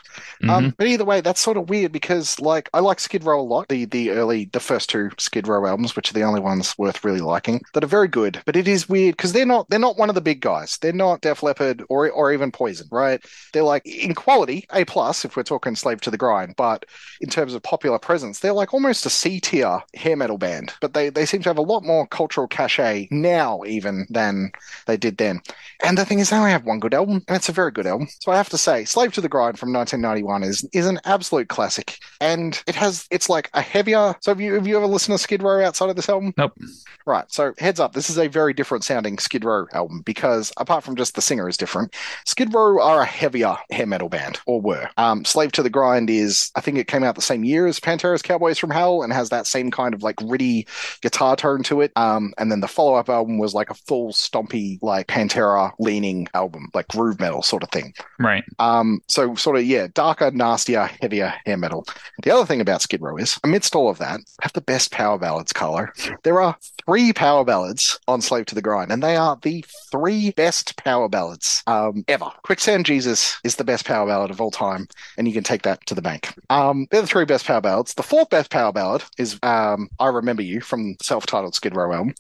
Um, Mhm. but either way, that's sort of weird because like I like Skid Row a lot. The the early the first two Skid Row albums, which are the only ones worth really liking, that are very good. But it is weird because they're not they're not one of the big guys. They're not Def Leppard or or even Poison, right? They're like in quality A plus if we're talking Slave to the Grind, but in terms of popular presence, they're like almost a C tier hair metal band. But they they seem to have a lot more cultural cachet now even than they did then. And the thing is, they only have one good album, and it's a very good album. So I have to say, Slave to the Grind from 1991 is is an absolute classic, and it has it's like a heavier. So have you have you ever listened to Skid Row outside of this album? Nope. Right. So heads up, this is a very different sounding Skid Row album because apart from just the singer is different, Skid Row are a heavier hair metal band, or were. Um, Slave to the Grind is, I think it came out the same year as Pantera's Cowboys from Hell and has that same kind of like gritty guitar tone to it. Um, and then the follow up album was like a full stompy, like Pantera leaning album, like groove metal sort of thing. Right. Um, so sort of yeah, darker, nastier, heavier hair metal. The other thing about Skid Row is, amidst all of that, have the best power ballads, Carlo. There are three power ballads on Slave to the Grind, and they are the three best power ballads um, ever. Quicksand Jesus is the best power ballad of all time, and you can take that to the bank. Um, they're the three best power ballads. The fourth best power ballad is um, I Remember You from self-titled Skid Row album.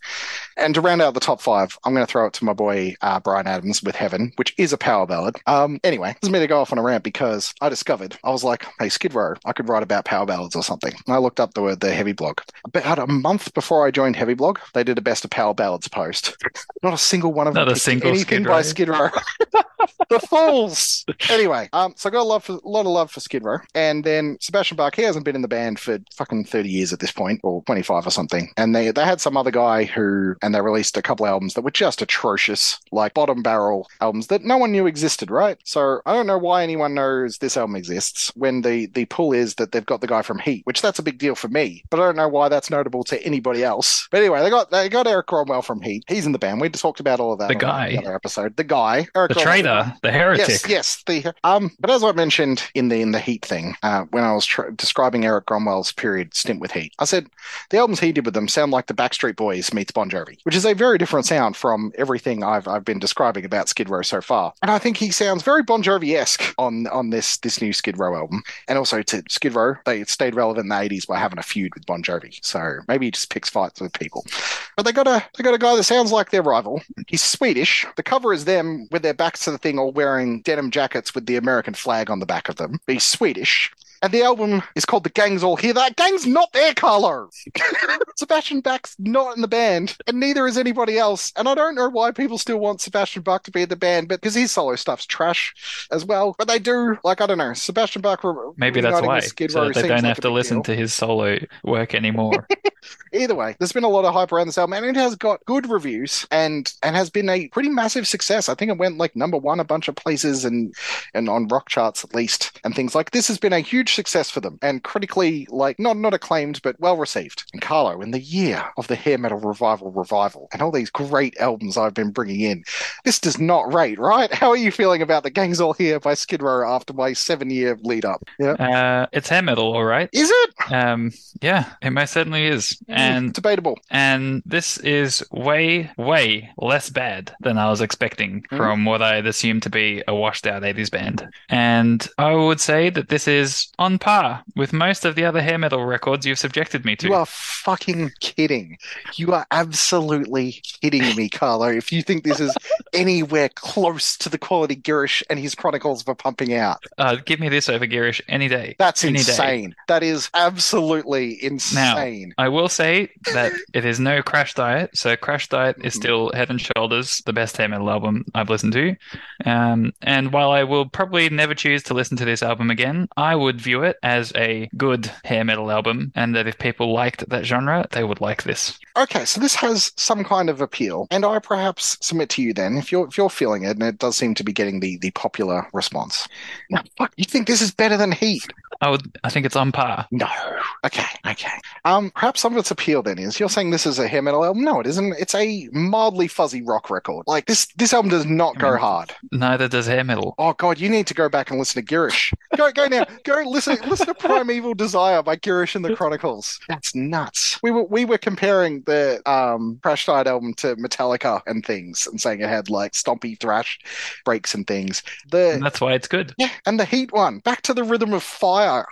And to round out the top five, I'm going to throw it to my boy uh, Bryan Adams with Heaven, which is a power ballad. Um, anyway, this is me to go off on a rant because I discovered I was like, hey, Skid Row, I could write about power ballads or something. And I looked up the word, the Heavy blog. About a month before I joined Heavy blog, they did a best of power ballads post. Not a single one of Not them a single anything Skid by Skid Row. [laughs] the fools. Anyway, um, so I got a love for a lot of love for Skid Row, and then Sebastian Bach. He hasn't been in the band for fucking thirty years at this point, or twenty five or something. And they they had some other guy who, and they released a couple albums that were just atrocious, like bottom barrel albums that no one knew existed. Right. So I don't know why anyone knows this album exists when the the pull is that they've got the guy from Heat, which that's a big deal for me, but I don't know why that's notable to anybody else. But anyway, they got they got Erik Grönwall from Heat. He's in the band. We talked about all of that. The guy. the other episode. The guy, Eric The traitor, the heretic. Yes, yes. The um, but as I mentioned in the in the Heat thing, uh, when I was tr- describing Erik Grönwall's period stint with Heat, I said the albums he did with them sound like the Backstreet Boys meets Bon Jovi, which is a very different sound from everything I've I've been describing about Skid Row so far. And I think he sounds very Bon Jovi esque on on this this new Skid Row album, and also to Skid Row, they stayed relevant in the '80s by having a feud with Bon Jovi, so maybe he just picks fights with people. But they got a they got a guy that sounds like their rival. He's Swedish. The cover is them with their backs to the thing, all wearing denim jackets with the American flag on the back of them. He's Swedish. And the album is called The Gang's All Here. That gang's not there, Carlo. [laughs] Sebastian Bach's not in the band, and neither is anybody else. And I don't know why people still want Sebastian Bach to be in the band, but because his solo stuff's trash as well. But they do, like, I don't know, Sebastian Bach. Maybe that's why, so they don't like have to listen deal. to his solo work anymore. [laughs] Either way, there's been a lot of hype around this album, and it has got good reviews and and has been a pretty massive success. I think it went like number one a bunch of places and and on rock charts at least, and things like this has been a huge success for them and critically like not not acclaimed but well received. And Carlo, in the year of the hair metal revival revival and all these great albums I've been bringing in, this does not rate right. [laughs] How are you feeling about the Gangs All Here by Skid Row after my seven year lead up? Yeah, uh, it's hair metal, all right. is it Um, yeah, it most certainly is. And debatable? and this is way, way less bad than I was expecting Mhm. from what I'd assumed to be a washed out 80s band. And I would say that this is on par with most of the other hair metal records you've subjected me to. You are fucking kidding. You are absolutely kidding me, Carlo. If you think this is [laughs] anywhere close to the quality Girish and his Chronicles were pumping out, uh, give me this over Girish any day. that's Any day. insane. That is absolutely insane. Now, I will say that it is no Crash Diet. So Crash Diet is Mhm. still head and shoulders the best hair metal album I've listened to. Um, and while I will probably never choose to listen to this album again, I would view it as a good hair metal album, and that if people liked that genre, they would like this. Okay, so this has some kind of appeal, and I perhaps submit to you then, if you're if you're feeling it, and it does seem to be getting the the popular response. Now, fuck, you think this is better than Heat? I would. I think it's on par. No. Okay, okay. Um, perhaps some of its appeal then is you're saying this is a hair metal album. No, it isn't. It's a mildly fuzzy rock record. Like this, this album does not go I mean- hard. Neither does hair metal. Oh God, you need to go back and listen to Girish. Go, go now. Go listen. Listen to Primeval [laughs] Desire by Girish and the Chronicles. That's nuts. We were we were comparing the um Crash Diet album to Metallica and things, and saying it had like stompy thrash breaks and things. The And that's why it's good. yeah, and the Heat one, back to the rhythm of fire.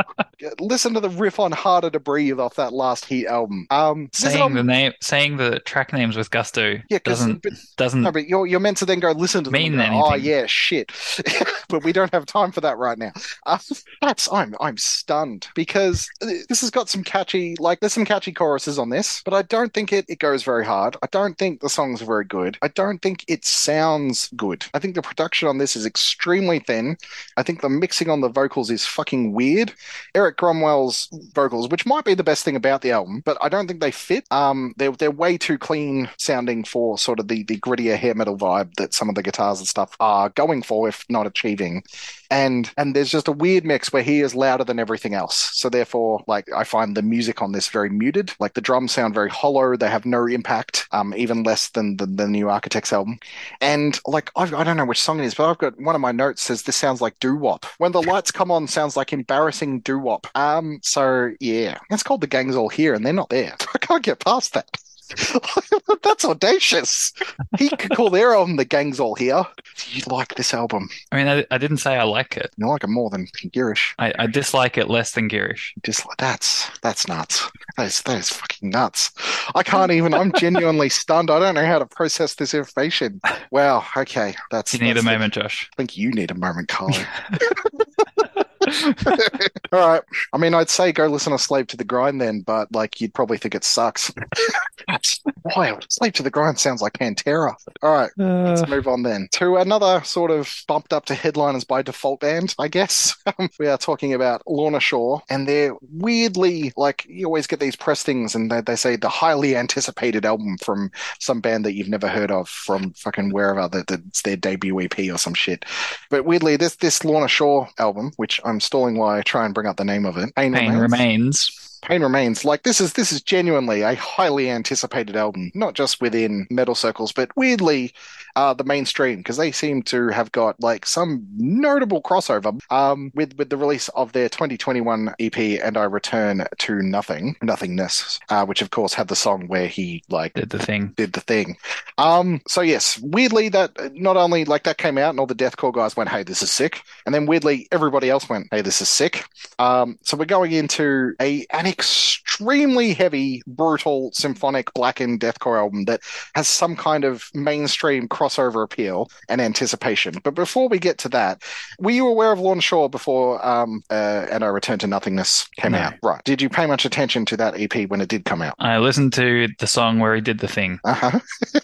[laughs] Listen to the riff on "Harder to Breathe" off that last Heat album. Um, Saying album- the name, saying the track names with gusto yeah, because doesn't doesn't no, but you're you're meant to then go listen to them. Mean go, oh yeah, shit. [laughs] but we don't have time for that right now. Uh, that's I'm I'm stunned because this has got some catchy like there's some catchy choruses on this, but I don't think it it goes very hard. I don't think the songs are very good. I don't think it sounds good. I think the production on this is extremely thin. I think the mixing on the vocals is fucking weird. Erik Grönwall's vocals, which might be the best thing about the album, but I don't think they fit. Um, they're they're way too clean sounding for sort of the the grittier hair metal vibe that some of the guitars and stuff are going for, if not achieving. And and there's just a weird mix where he is louder than everything else. So therefore, like I find the music on this very muted. Like the drums sound very hollow. They have no impact, um, even less than the, the new Architects album. And like I've, I don't know which song it is, but I've got one of my notes says this sounds like doo wop. When the lights come on, sounds like embarrassing doo wop. Um, so yeah, it's called the gangs all here, and they're not there. [laughs] I can't get past that. [laughs] That's audacious. He could call their album "The Gangs All Here." Do you like this album? I mean, I, I didn't say I like it. You like it more than Girish. I, I dislike it less than Girish. Just that's that's nuts. That is that is fucking nuts. I can't even. I'm genuinely stunned. I don't know how to process this information. Wow. Okay, that's. You need a that's the- moment, Josh. I think you need a moment, Carly. [laughs] [laughs] All right. I mean, I'd say go listen to Slave to the Grind then, but like you'd probably think it sucks. [laughs] That's wild. Slave to the Grind sounds like Pantera. All right. Let's uh. move on then to another sort of bumped up to headliners by default band, I guess. [laughs] Um, we are talking about Lorna Shore, and they're weirdly like you always get these press things, and they, they say the highly anticipated album from some band that you've never heard of from fucking wherever that it's their debut EP or some shit. But weirdly, this this Lorna Shore album, which I'm stalling while I try and bring up the name of it, Pain, Pain Remains. remains. Pain Remains. Like this is this is genuinely a highly anticipated album, not just within metal circles, but weirdly uh, the mainstream because they seem to have got like some notable crossover um, with with the release of their 2021 EP and I Return to Nothing, Nothingness, uh, which of course had the song where he like Did the thing. did the thing. Um, so yes, weirdly that not only like that came out and all the deathcore guys went, "Hey, this is sick," and then weirdly everybody else went, "Hey, this is sick." Um, so we're going into a an extremely heavy, brutal, symphonic blackened deathcore album that has some kind of mainstream crossover appeal and anticipation. But before we get to that, were you aware of Lorna Shore before um, uh, and I Return to Nothingness came No. out? Right. Did you pay much attention to that EP when it did come out? I listened to the song where he did the thing, Uh huh.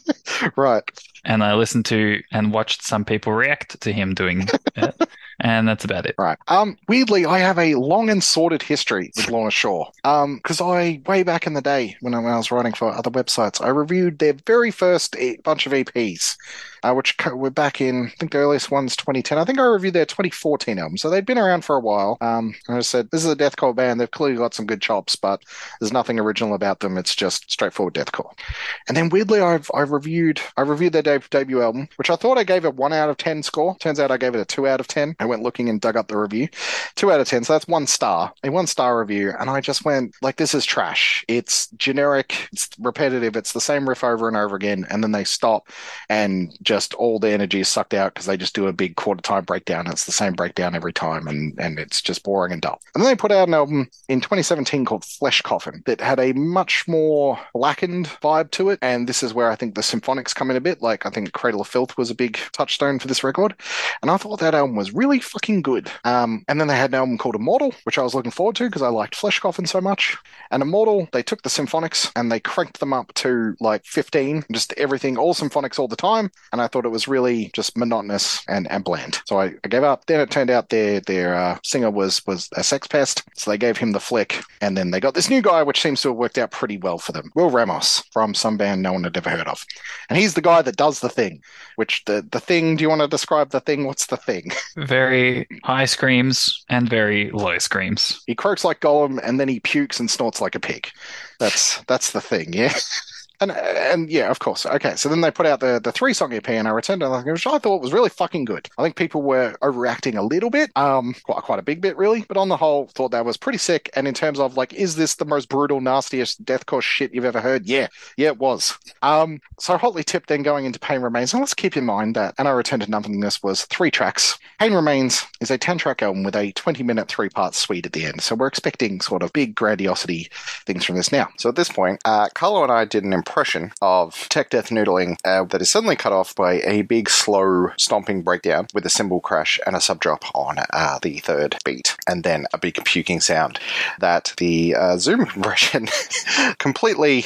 [laughs] right. and I listened to and watched some people react to him doing it, [laughs] and that's about it. Right. Um, weirdly, I have a long and sordid history with Lorna Shore. Um, because I way back in the day when I, when I was writing for other websites, I reviewed their very first bunch of EPs, uh, which co- were back in I think the earliest one's 2010. I think I reviewed their 2014 album, so they'd been around for a while. Um, I said this is a deathcore band. They've clearly got some good chops, but there's nothing original about them. It's just straightforward deathcore. And then weirdly, I've I reviewed I reviewed their de- debut album, which I thought I gave a one out of ten score. Turns out I gave it a two out of ten. I went looking and dug up the review, two out of ten. So that's one star, a one star review. And I just went like, this is trash. It's generic. It's repetitive. It's the same riff over and over again. And then they stop, and just all the energy is sucked out because they just do a big quarter time breakdown. It's the same breakdown every time, and and it's just boring and dull. And then they put out an album in 2017 called Flesh Coffin that had a much more blackened vibe to it. And this is where I think the symphonics come in a bit. Like I think Cradle of Filth was a big touchstone for this record. And I thought that album was really fucking good. Um, and then they had an album called Immortal, which I was looking forward to because I liked Flesh Coffin so much. And Immortal, they took the symphonics and they cranked them up to like 15, just everything, all symphonics all the time. And I thought it was really just monotonous and, and bland. So I, I gave up. Then it turned out their their uh, singer was was a sex pest, so they gave him the flick. And then they got this new guy, which seems to have worked out pretty well for them. Will Ramos from some band no one had ever heard of, and he's the guy that does the thing. Which the the thing? Do you want to describe the thing? What's the thing? Very high screams and very low screams. He croaks like Gollum, and then he pukes and snorts like a pig. That's that's the thing, yeah. [laughs] And and yeah, of course. Okay, so then they put out the the three song EP, and I returned, and which I thought was really fucking good. I think people were overreacting a little bit, um, quite quite a big bit really, but on the whole, thought that was pretty sick. And in terms of like, is this the most brutal, nastiest deathcore shit you've ever heard? Yeah, yeah, it was. Um, so hotly tipped then going into Pain Remains, and let's keep in mind that And I returned to Nothingness was three tracks. Pain Remains is a 10 track album with a 20 minute three part suite at the end. So we're expecting sort of big grandiosity things from this now. So at this point, uh, Carlo and I did an of tech death noodling uh, that is suddenly cut off by a big, slow, stomping breakdown with a cymbal crash and a sub drop on uh, the third beat, and then a big puking sound that the uh, Zoom [laughs] compression completely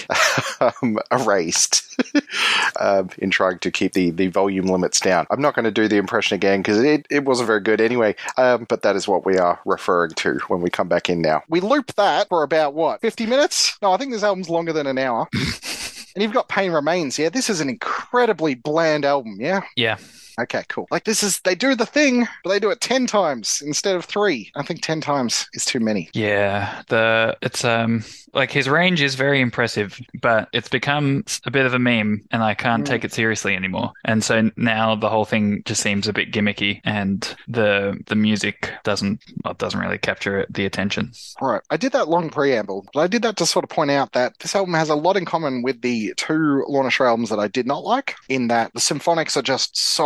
um, erased [laughs] um, in trying to keep the, the volume limits down. I'm not going to do the impression again because it, it wasn't very good anyway, um, but that is what we are referring to when we come back in now. We loop that for about what, 50 minutes? No, I think this album's longer than an hour. [laughs] and you've got Pain Remains. Yeah, this is an incredibly bland album. Yeah. Yeah. Okay, cool. Like this is they do the thing, but they do it ten times instead of three. I think ten times is too many. Yeah, the it's um like his range is very impressive, but it's become a bit of a meme, and I can't Mm. take it seriously anymore. And so now the whole thing just seems a bit gimmicky, and the the music doesn't well, doesn't really capture the attention. All right, I did that long preamble, but I did that to sort of point out that this album has a lot in common with the two Lorna Shore albums that I did not like. In that the symphonics are just so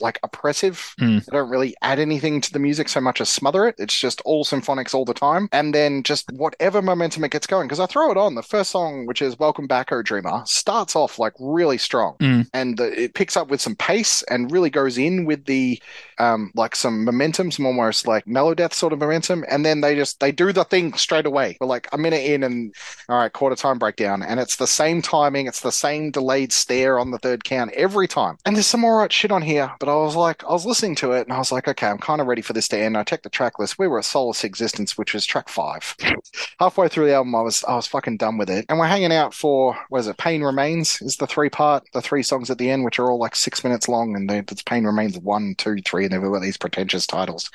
like oppressive. Mm. They don't really add anything to the music so much as smother it. It's just all symphonics all the time, and then just whatever momentum it gets going. Because I throw it on the first song, which is "Welcome Back, O Dreamer," starts off like really strong, Mm. and the, it picks up with some pace and really goes in with the um, like some momentum, some almost like melodeath sort of momentum, and then they just they do the thing straight away. We're like a minute in, and all right, quarter time breakdown, and it's the same timing, it's the same delayed stare on the third count every time. And there's some all right shit on here, but I was like, I was listening to it, and I was like, okay, I'm kind of ready for this to end. I checked the track list. We were at Soulless Existence, which was track five. [laughs] Halfway through the album, I was I was fucking done with it, and we're hanging out for what is it? Pain Remains is the three part, the three songs at the end, which are all like six minutes long, and it's Pain Remains one, two, three, and they've got these pretentious titles.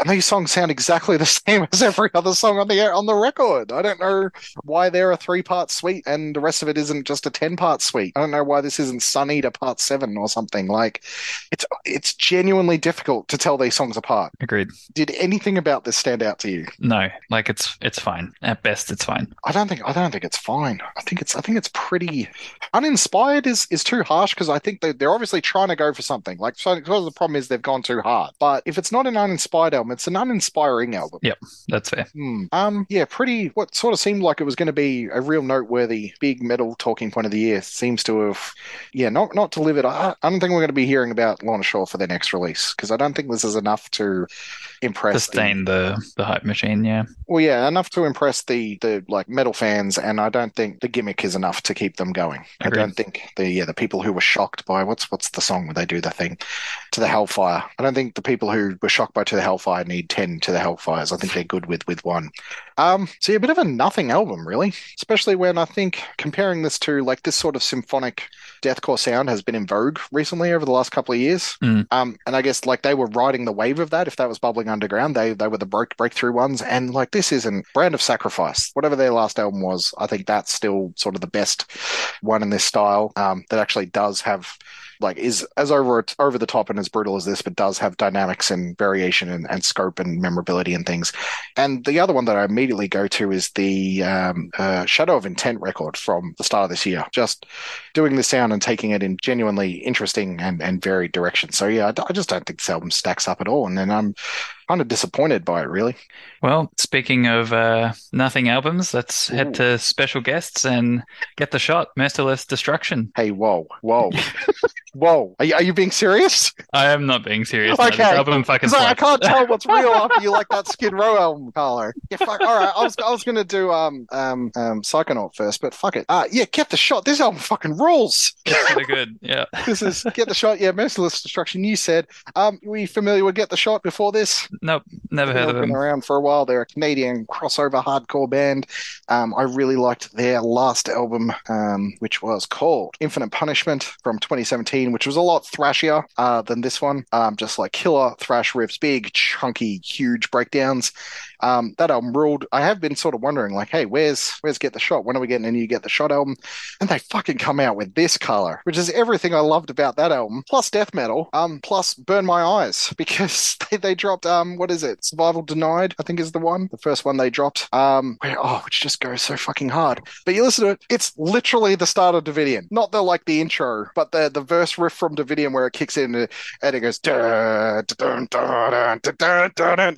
And these songs sound exactly the [laughs] same as every other song on the on the record. I don't know why they're a three part suite and the rest of it isn't just a ten part suite. I don't know why this isn't Sunny to part seven or something. Like it's it's genuinely difficult to tell these songs apart. Agreed. Did anything about this stand out to you? No, like it's it's fine. At best, it's fine. I don't think I don't think it's fine. I think it's I think it's pretty uninspired is is too harsh because I think they they're obviously trying to go for something. Like so because the problem is they've gone too hard. But if it's not an uninspired album, it's an uninspiring album. Yep, that's fair. Hmm. Um, yeah, pretty. What sort of seemed like it was going to be a real noteworthy big metal talking point of the year seems to have, yeah, not not delivered. I, I don't think we're going to be hearing about Lorna Shore for their next release because I don't think this is enough to impress. the- Sustain the the hype machine. Yeah. well, yeah, enough to impress the the like metal fans, and I don't think the gimmick is enough to keep them going. I don't think the yeah the people who were shocked by what's what's the song where they do the thing to the Hellfire. I don't think the people who were shocked by to the Hellfire need ten to the Hellfires. I think they're good with with one. Um, so yeah, a bit of a nothing album, really. Especially when I think comparing this to like this sort of symphonic deathcore sound has been in vogue recently over the last couple of years. Mm. Um, and I guess like they were riding the wave of that. If that was bubbling underground, they they were the break breakthrough ones. And like this isn't Brand of Sacrifice, whatever their last album was. I think that's still sort of the best one in this style. Um, that actually does have like is as over over the top and as brutal as this, but does have dynamics and variation and, and scope and memorability and things. And the other one that I immediately go to is the um, uh, Shadow of Intent record from the start of this year. Just doing the sound and taking it in genuinely interesting and, and varied directions. So yeah, I just don't think this album stacks up at all, and then I'm kind of disappointed by it. Really, Well, speaking of uh, nothing albums, let's Ooh. head to special guests and get the shot. Merciless Destruction. hey, whoa, whoa, [laughs] whoa, are you, are you being serious? I am not being serious. No, this Okay. album fucking I, can't tell [laughs] what's real after you like that Skid Row album, Carlo. Yeah, fuck. All right, I was I was gonna do um um um Psychonaut first, but fuck it. Uh, yeah, get the shot. This album fucking rules. It's pretty good. [laughs] Yeah. This is get the shot. Yeah, Merciless Destruction. You said. Um, were you familiar with Get the Shot before this? Nope. Never heard of They've been them. around for a while. They're a Canadian crossover hardcore band. Um, I really liked their last album, um, which was called Infinite Punishment from 2017. 2016, which was a lot thrashier uh, than this one. Um, just like killer thrash riffs, big, chunky, huge breakdowns. Um, that album ruled. I have been sort of wondering, like, hey, where's where's Get the Shot? When are we getting a new Get the Shot album? And they fucking come out with this color, which is everything I loved about that album, plus death metal, um, plus Burn My Eyes, [laughs] because they, they dropped um, what is it? Survival Denied, I think is the one, the first one they dropped. Um, where, oh, which just goes so fucking hard. But you listen to it, it's literally the start of Davidian, not the like the intro, but the the verse riff from Davidian where it kicks in and, it goes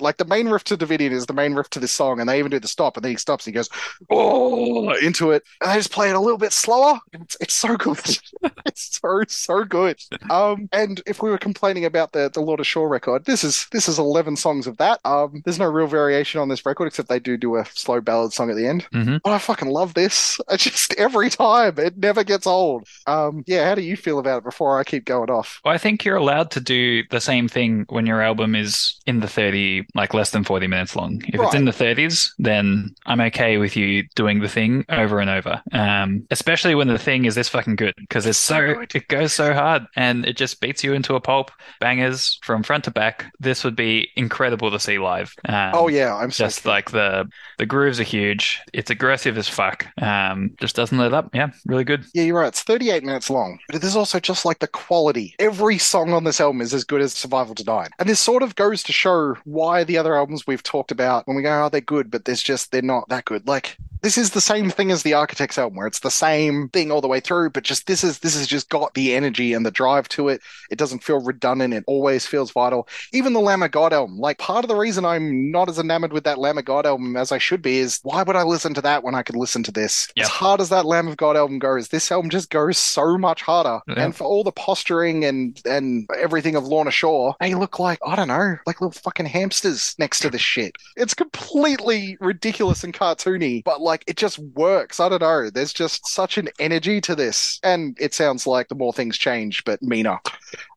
like the main riff to Davidian is the main riff to this song, and they even do the stop, and then he stops and he goes oh into it, and they just play it a little bit slower. It's, it's so good, [laughs] it's so so good. Um, and if we were complaining about the the Lorna Shore record, this is this is eleven songs of that. Um, there's no real variation on this record except they do do a slow ballad song at the end. Mhm. But I fucking love this. [laughs] I just every time it never gets old. Um, yeah. How do you feel about it before I keep going off? Well, I think you're allowed to do the same thing when your album is in the 30, like less than 40 minutes long. If it's in the 30s, then I'm okay with you doing the thing over and over. Um, especially when the thing is this fucking good because it's So it goes so hard and it just beats you into a pulp. Bangers from front to back. This would be incredible to see live. Um, Oh yeah, I'm so just like the the grooves are huge. It's aggressive as fuck. Um, just doesn't let up. Yeah, really good. Yeah, you're right. It's 38 minutes long, but there's also just like the quality. Every song on this album is as good as Survival Denied. And this sort of goes to show why the other albums we've talked about when we go, oh, they're good, but there's just, they're not that good. Like, this is the same thing as the Architects album, where it's the same thing all the way through, but just this is, this has just got the energy and the drive to it. It doesn't feel redundant. It always feels vital. Even the Lamb of God album, like part of the reason I'm not as enamored with that Lamb of God album as I should be is why would I listen to that when I could listen to this? Yeah. As hard as that Lamb of God album goes, this album just goes so much harder. Yeah. And for all the posturing and and everything of Lorna Shore, they look like I don't know, like little fucking hamsters next to this shit. It's completely ridiculous and cartoony, but like it just works. I don't know. There's just such an energy to this, and it sounds like the more things change, but meaner.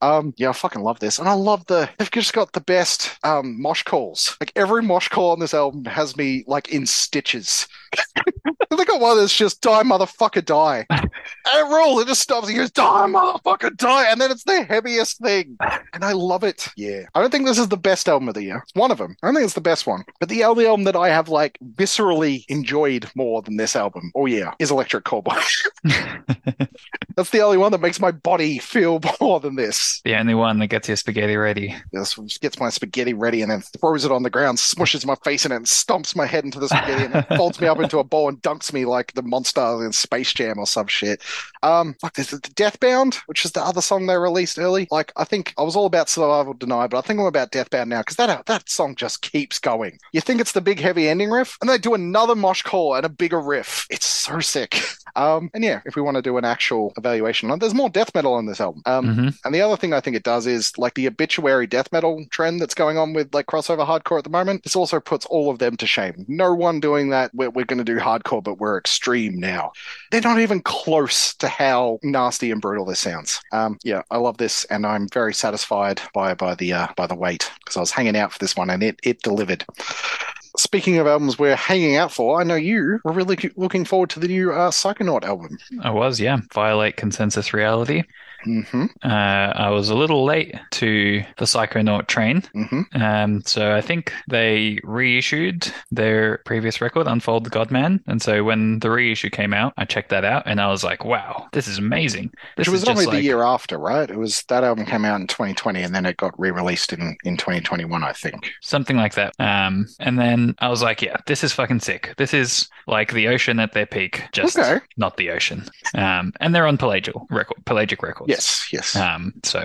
Um, yeah, I fucking love this, and I love the. They've just got the best um mosh calls. Like every mosh call on this album has me like in stitches. [laughs] they got one that's just die, motherfucker, die. [laughs] And it rolls, it just stops. He goes, die, motherfucker, die. And then it's the heaviest thing. And I love it. Yeah. I don't think this is the best album of the year. It's one of them. I don't think it's the best one. But the only album that I have like viscerally enjoyed more than this album, oh yeah, is Electric Callboy. [laughs] [laughs] That's the only one that makes my body feel more than this. the only one that gets your spaghetti ready. This gets my spaghetti ready and then throws it on the ground, smushes my face in it, and stomps my head into the spaghetti and folds me up into a ball and dunks me like the monster in Space Jam or some shit. Um, like there's the Deathbound, which is the other song they released early. Like I think I was all about Survival Denied, but I think I'm about Deathbound now because that that song just keeps going. You think it's the big heavy ending riff, and they do another mosh call and a bigger riff. It's so sick. [laughs] Um, and yeah, if we want to do an actual evaluation, there's more death metal on this album. Um, Mhm. and the other thing I think it does is like the obituary death metal trend that's going on with like crossover hardcore at the moment. This also puts all of them to shame. No one doing that. We're, we're going to do hardcore, but we're extreme now. They're not even close to how nasty and brutal this sounds. Um, yeah, I love this, and I'm very satisfied by by the uh, by the wait because I was hanging out for this one, and it it delivered. Speaking of albums we're hanging out for, I know you were really looking forward to the new uh, Psychonaut album. I was, yeah. Violate consensus reality. Hmm Uh, I was a little late to the Psychonaut train. hmm Um, so I think they reissued their previous record, Unfold the Godman. And so when the reissue came out, I checked that out and I was like, wow, this is amazing. This Which was only the like- year after, right? It was that album came out in 2020 and then it got re-released in, in 2021, I think. Something like that. Um, and then I was like, yeah, this is fucking sick. This is like the ocean at their peak, just Okay. not the ocean. Um, and they're on Pelagic record, Pelagic Records. Yes, yes. Um, so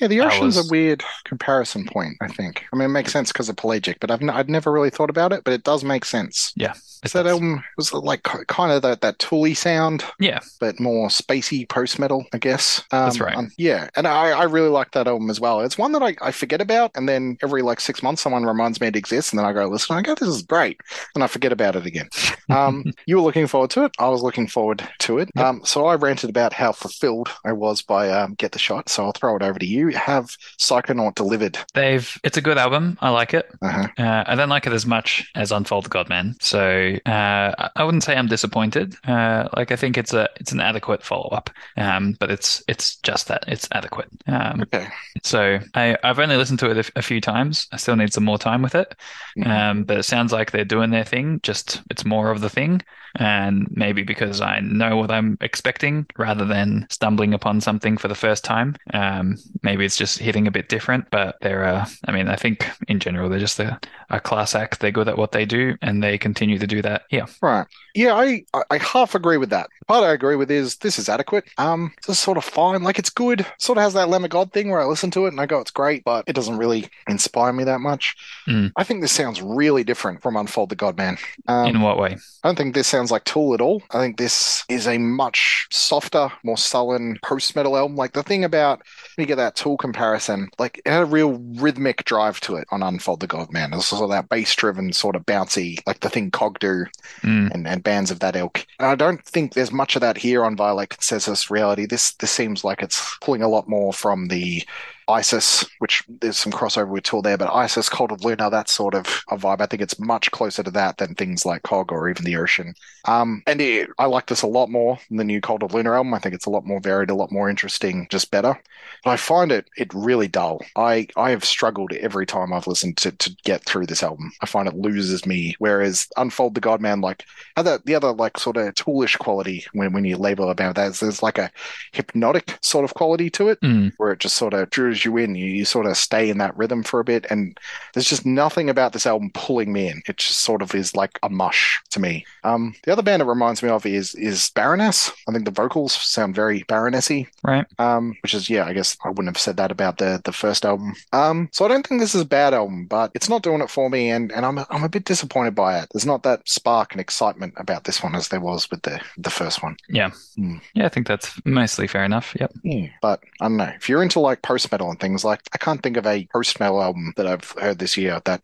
yeah, the ocean's was- a weird comparison point, I think. I mean, it makes sense because of pelagic, but I've n- I'd never really thought about it, but it does make sense. Yeah. So that album was like kind of that, that tooly sound, yeah, but more spacey post metal, I guess. Um, That's right. um, yeah, and I, I really like that album as well. It's one that I, I forget about, and then every like six months, someone reminds me it exists, and then I go listen. and I go, this is great, and I forget about it again. Um, [laughs] you were looking forward to it. I was looking forward to it. Yep. Um, so I ranted about how fulfilled I was by um, Get the Shot. So I'll throw it over to you. Have Psychonaut delivered? they've. It's a good album. I like it. Uh-huh. Uh, I don't like it as much as Unfold the Godman. So uh, I- wouldn't say I'm disappointed. Uh, like I think it's a it's an adequate follow up, um, but it's it's just that it's adequate. Um, Okay. so I I've only listened to it a few times. I still need some more time with it. Mhm. Um, but it sounds like they're doing their thing. Just it's more of the thing, and maybe because I know what I'm expecting rather than stumbling upon something for the first time. Um, maybe it's just hitting a bit different. But they're, uh, I mean, I think in general they're just a, a class act. They're good at what they do, and they continue to do that. Yeah. Right. Yeah, I, I half agree with that. Part I agree with is this is adequate. Um, this is sort of fine. Like it's good. Sort of has that Lamb of God thing where I listen to it and I go, it's great, but it doesn't really inspire me that much. Mm. I think this sounds really different from Unfold the God Man. Um, in what way? I don't think this sounds like Tool at all. I think this is a much softer, more sullen post metal album. Like the thing about when you get that Tool comparison, like it had a real rhythmic drive to it on Unfold the God Man. It was sort of that bass driven, sort of bouncy, like the thing Cog do Mm. and, and bands of that ilk. And I don't think there's much of that here on Violate Consensus Reality. This this seems like it's pulling a lot more from the ISIS, which there's some crossover with Tool there, but ISIS, Cult of Luna, that sort of a vibe. I think it's much closer to that than things like Cog or even the Ocean. Um, and it, I like this a lot more than the new Cult of Luna album. I think it's a lot more varied, a lot more interesting, just better. But I find it it really dull. I I have struggled every time I've listened to to get through this album. I find it loses me. Whereas Unfold the Godman, like other the other like sort of toolish quality when when you label about that, there's like a hypnotic sort of quality to it Mm. where it just sort of you in. You, you sort of stay in that rhythm for a bit, and there's just nothing about this album pulling me in. It just sort of is like a mush to me. Um, the other band it reminds me of is is Baroness. I think the vocals sound very Baronessy. Right. Um, which is yeah, I guess I wouldn't have said that about the the first album. Um, so I don't think this is a bad album, but it's not doing it for me, and and I'm I'm a bit disappointed by it. There's not that spark and excitement about this one as there was with the the first one. Yeah. Hmm. Yeah, I think that's mostly fair enough. Yep. Yeah, but I don't know. If you're into like post metal and things like, I can't think of a post metal album that I've heard this year that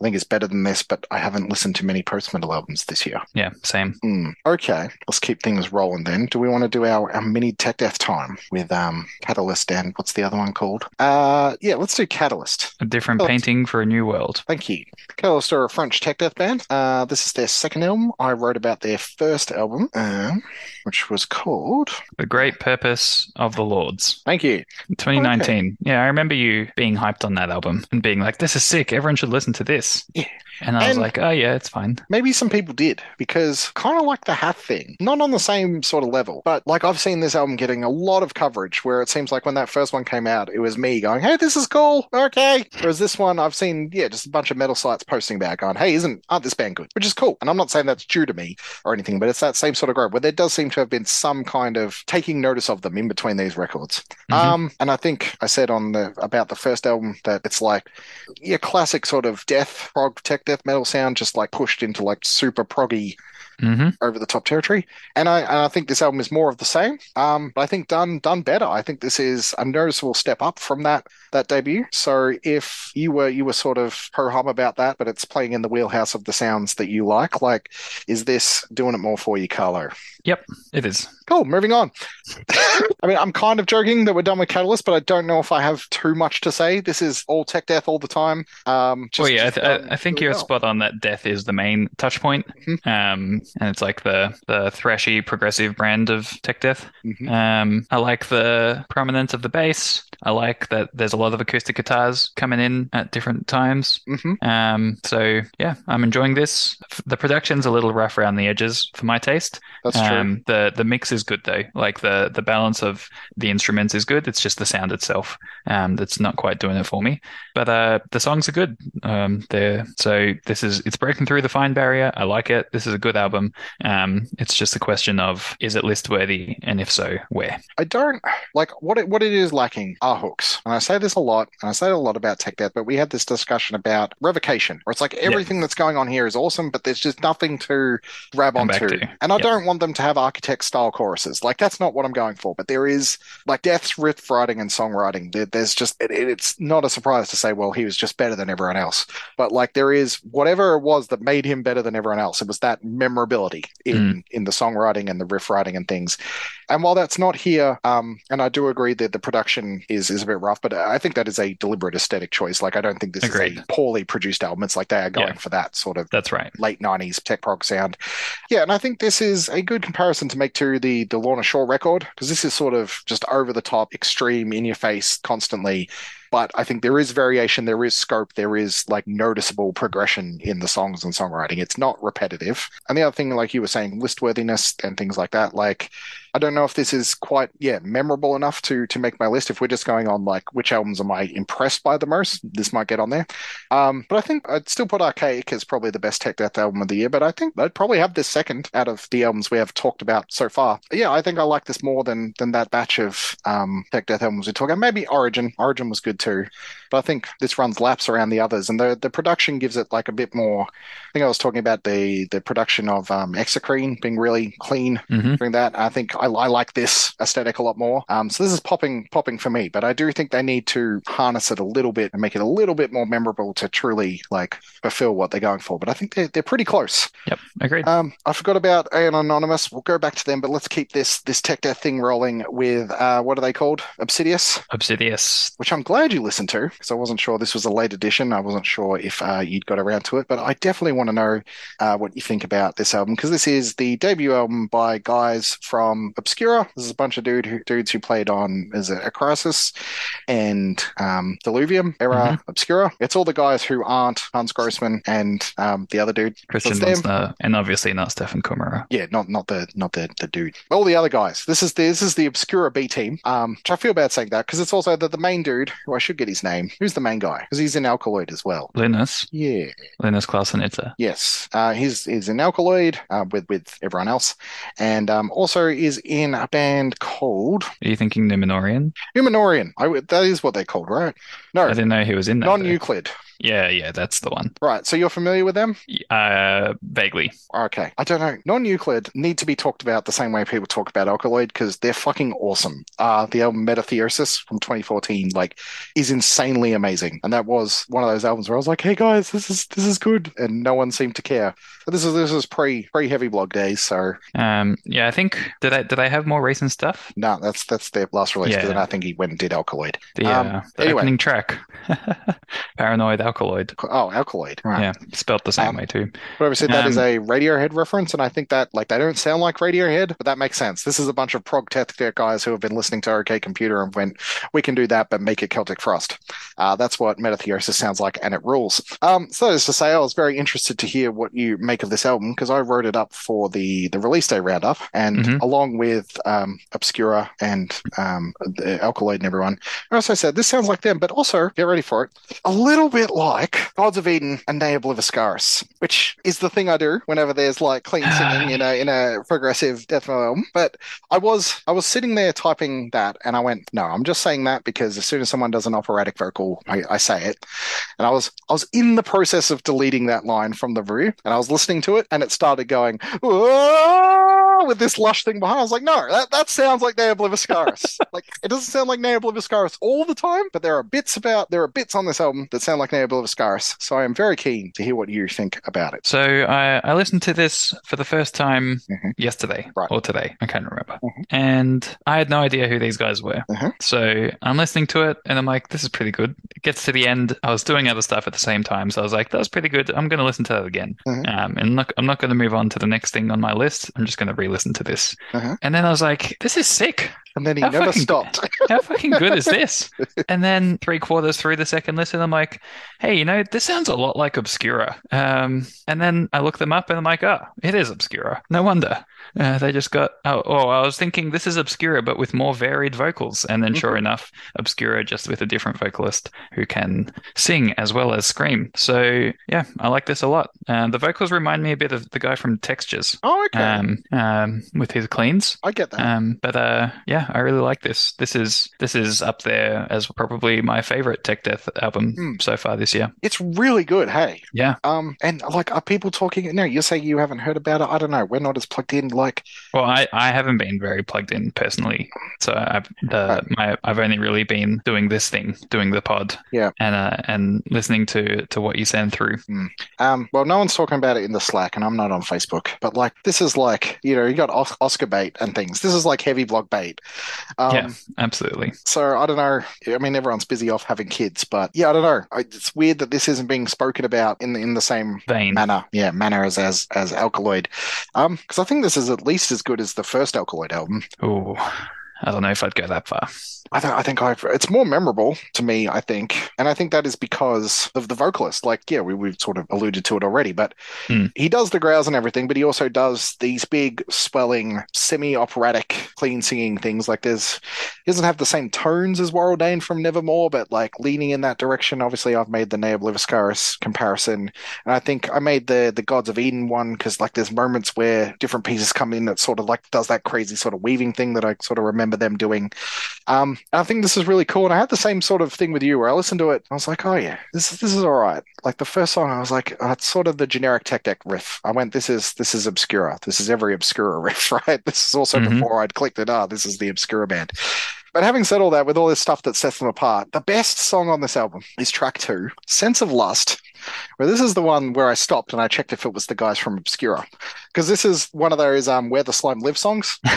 I think is better than this. But I haven't listened to many post metal albums this year. Yeah, same. Hmm. Okay, let's keep things rolling then. Do we want to do our, our mini tech death time with um Catalyst and what's the other one called? Uh, yeah, let's do Catalyst. A different Oh. painting for a new world. Thank you. Catalyst are a French tech death band. Uh, this is their second album. I wrote about their first album, um, which was called. The Great Purpose of the Lords. Thank you. 2019. Yeah, I remember you being hyped on that album and being like, this is sick. Everyone should listen to this. Yeah. And I was like, oh, yeah, it's fine. Maybe some people did because kind of like the Hat thing, not on the same sort of level, but like I've seen this album getting a lot of coverage where it seems like when that first one came out, it was me going, "Hey, this is cool, okay." Whereas this one, I've seen yeah, just a bunch of metal sites posting about, going, "Hey, isn't aren't this band good?" Which is cool, and I'm not saying that's due to me or anything, but it's that same sort of growth where there does seem to have been some kind of taking notice of them in between these records. Mhm. Um, and I think I said on the about the first album that it's like yeah, classic sort of death prog tech death metal sound, just like pushed into like super proggy hmm over the top territory. And I and I think this album is more of the same. Um, but I think done done better. I think this is a noticeable step up from that that debut. So if you were you were sort of ho hum about that, but it's playing in the wheelhouse of the sounds that you like, like is this doing it more for you, Carlo? Yep, it is. Cool, moving on. I mean, I'm kind of joking that we're done with Catalyst, but I don't know if I have too much to say. This is all tech death all the time. Um, just, well, yeah, I, just th- done I, I think you're well. spot on that death is the main touch point. Mhm. Um, and it's like the, the thrashy, progressive brand of tech death. Mhm. Um, I like the prominence of the bass. I like that there's a lot of acoustic guitars coming in at different times. Mhm. Um, so yeah, I'm enjoying this. The production's a little rough around the edges for my taste. That's true. Um, the the mix is good though. Like the the balance of the instruments is good. It's just the sound itself um, that's not quite doing it for me. But uh, the songs are good. Um, they're so this is it's breaking through the fine barrier. I like it. This is a good album. Um, it's just a question of is it list worthy, and if so, where? I don't like what it, what it is lacking are hooks. And I say this a lot, and I say a lot about tech death, but we had this discussion about revocation, where it's like everything that's going on here is awesome, but there's just nothing to grab Come onto. to. And I Yep. don't want them to have architect style choruses. Like that's not what I'm going for. But there is like Death's riff writing and songwriting. There, there's just it, it- it's not a surprise to say, well, he was just better than everyone else. But like there is whatever it was that made him better than everyone else. It was that memorability in in the songwriting and the riff writing and things. And while that's not here, um, and I do agree that the production is is is a bit rough, but I think that is a deliberate aesthetic choice. Like I don't think this Agreed. is a poorly produced album. It's like they are going Yeah. for that sort of That's right. late nineties tech prog sound. Yeah, and I think this is a good comparison to make to the the Lorna Shore record because this is sort of just over the top, extreme, in your face, constantly. But I think there is variation, there is scope, there is like noticeable progression in the songs and songwriting. It's not repetitive. And the other thing, like you were saying, list worthiness and things like that. Like I don't know if this is quite yeah memorable enough to to make my list. If we're just going on like which albums am I impressed by the most, this might get on there. Um, but I think I'd still put Archaic as probably the best tech death album of the year. But I think I'd probably have this second out of the albums we have talked about so far. Yeah, I think I like this more than than that batch of um, tech death albums we talked about. Maybe Origin. Origin was good too, but I think this runs laps around the others, and the the production gives it like a bit more. I think I was talking about the the production of um, Exocrine being really clean hmm doing that. I think I, I like this aesthetic a lot more. Um, so this is popping popping for me, but I do think they need to harness it a little bit and make it a little bit more memorable to truly like fulfill what they're going for. But I think they're they're pretty close. Yep. Agreed. Um, I forgot about Aeon Anonymous. We'll go back to them, but let's keep this this tech death thing rolling with uh, what are they called? Obsidious, Obsidious. which I'm glad you listened to because I wasn't sure this was a late edition. I wasn't sure if uh, you'd got around to it, but I definitely want to know uh, what you think about this album because this is the debut album by guys from Obscura. This is a bunch of dude who, dudes who played on is it a Crisis and um, Diluvium era Obscura. It's all the guys who aren't Hannes Grossmann and um, the other dude. Christian So it's them. Münzner, and obviously not Steffen Kummerer. Yeah, not not the not the the dude. All the other guys. This is the, this is the Obscura B team. Um, which I feel bad saying that because it's also the, the main dude who I should get his name. Who's the main guy? Because he's an Alkaloid as well. Linus. Yeah. Linus Klausenitzer. Yes. Uh, he's he's in Alkaloid uh, with with everyone else, and um, also is in a band called Are you thinking Numenorean? Numenorean. I that is what they're called, right? No, I didn't know he was in that. Non-Euclid. Though. Yeah, yeah, that's the one. Right. So you're familiar with them? Uh, vaguely. Okay. I don't know. Non-Euclid need to be talked about the same way people talk about Alkaloid because they're fucking awesome. Uh, the album Metatheosis from 2014, like, is insanely amazing. And that was one of those albums where I was like, hey guys, this is this is good. And no one seemed to care. But this is this is pre pre heavy blog days, so Um, yeah, I think did I did I have more recent stuff? no, that's that's their last release. Yeah. then I think he went and did Alkaloid. The, Um, uh, the anyway. opening track, [laughs] Paranoid Alkaloid. Oh, Alkaloid. Right. Yeah, spelt the same Um, way too. But obviously that is Um, a Radiohead reference, and I think that like they don't sound like Radiohead, but that makes sense. This is a bunch of prog tech guys who have been listening to OK Computer and went, we can do that, but make it Celtic Frost. Uh, that's what Metatheosis sounds like, and it rules. Um, so as to say, I was very interested to hear what you make of this album because I wrote it up for the the release day roundup, and Mhm. along with um, Obscura and um, the Alkaloid and everyone, as I also said this sounds like them, but also get ready for it, a little bit like Gods of Eden and Ne Obliviscaris, which is the thing I do whenever there's like clean [sighs] singing in a in a progressive death metal. But I was I was sitting there typing that, and I went, no, I'm just saying that because as soon as someone does an operatic vocal, I, I say it. And I was I was in the process of deleting that line from the review, and I was listening to it, and it started going "Whoa," with this lush thing behind. I was like, no, that, that sounds like Ne Obliviscaris. [laughs] like it doesn't sound like Ne Obliviscaris all the time, but there are bits about there are bits on this album that sound like Ne Obliviscaris. So I am very keen to hear what you think about it. So I, I listened to this for the first time Mhm. yesterday Right. or today. I can't remember. Mhm. And I had no idea who these guys were. Mhm. So I'm listening to it and I'm like, this is pretty good. It gets to the end. I was doing other stuff at the same time. So I was like, that was pretty good. I'm going to listen to that again. Mhm. Um, and look, I'm not going to move on to the next thing on my list. I'm just going to re listen to this. Mhm. And then I was like, this is sick. And then he How never fucking- stopped. [laughs] How fucking good is this? And then three quarters through the second listen, I'm like, hey, you know, this sounds a lot like Obscura. Um, and then I look them up and I'm like, oh, it is Obscura. No wonder. Uh, they just got, oh, oh, I was thinking this is Obscura, but with more varied vocals. And then sure enough, Obscura just with a different vocalist who can sing as well as scream. So yeah, I like this a lot. Uh, the vocals remind me a bit of the guy from Textures. Oh, okay. Um, um, with his cleans. I get that. Um, but uh, yeah, I really like this. This is this is up there as probably my favorite Tech Death album Hmm. so far this year. it's really good. Hey. Yeah. Um. And like, are people talking? No, you say you haven't heard about it. I don't know. We're not as plugged in. Like, Well, I, I haven't been very plugged in personally, so I've the my I've only really been doing this thing, doing the pod, Yeah. and uh, and listening to to what you send through. Um, well, no one's talking about it in the Slack, and I'm not on Facebook. But like, this is like, you know, you got Oscar bait and things. This is like heavy blog bait. Um, yeah, absolutely. So I don't know. I mean, everyone's busy off having kids, but yeah, I don't know. I, it's weird that this isn't being spoken about in the, in the same Vein. manner. Yeah, manner as as as Alkaloid. Um, because I think this is at least as good as the first Alkaloid album. Oh, I don't know if I'd go that far. I, th- I think I've, it's more memorable to me, I think. And I think that is because of the vocalist. Like, yeah, we, we've sort of alluded to it already, but Hmm. he does the growls and everything, but he also does these big, swelling, semi operatic, clean singing things. Like, there's, he doesn't have the same tones as Warrell Dane from Nevermore, but like leaning in that direction. Obviously, I've made the Ne Obliviscaris comparison. And I think I made the, the Gods of Eden one because, like, there's moments where different pieces come in that sort of like does that crazy sort of weaving thing that I sort of remember them doing. Um, I think this is really cool. And I had the same sort of thing with you where I listened to it. I was like, oh yeah, this this is all right. Like the first song, I was like, oh, it's sort of the generic tech death riff. I went, this is this is Obscura. This is every Obscura [laughs] riff, right? This is also Mhm. before I'd clicked it. Ah, this is the Obscura band. But having said all that, with all this stuff that sets them apart, the best song on this album is track two, Sense of Lust, where this is the one where I stopped and I checked if it was the guys from Obscura. Because this is one of those um, Where the Slime Live songs. [laughs]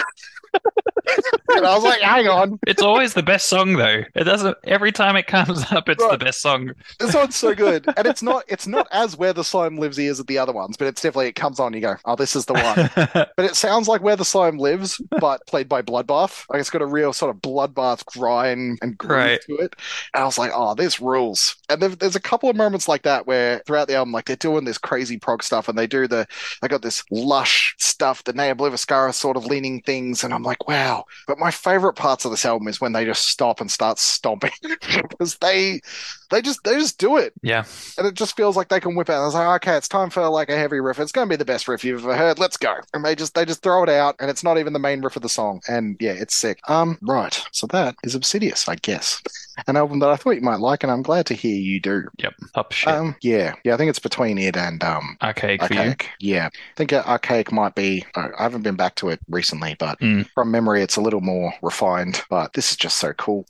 and [laughs] I was like, hang on, It's always the best song though. It doesn't every time it comes [laughs] up it's the best song. this one's so good. [laughs] And it's not it's not as Where the Slime Lives as the other ones, but it's definitely it comes on, you go, oh, this is the one. But it sounds like Where the Slime Lives, but played by Bloodbath. Like it's got a real sort of Bloodbath grind and groove Right. to it. And I was like, oh, this rules. And there, there's a couple of moments like that where throughout the album, like they're doing this crazy prog stuff and they do the, they got this lush stuff, the Nea Obliviscara sort of leaning things. And I'm like, wow. But my favorite parts of this album is when they just stop and start stomping [laughs] because they, they just, they just do it yeah. and it just feels like they can whip out. I was like, okay, it's time for like a heavy riff. It's going to be the best riff you've ever heard. Let's go. And they just they just throw it out, and it's not even the main riff of the song. And yeah, it's sick. Um, right. So that is Obsidious, I guess, an album that I thought you might like, and I'm glad to hear you do. Yep. Up shit. Um, yeah, yeah. I think it's between it and um. Archaic for you. Archaic. Yeah, I think Archaic might be. I I haven't been back to it recently, but Mm. from memory, it's a little more refined. But this is just so cool.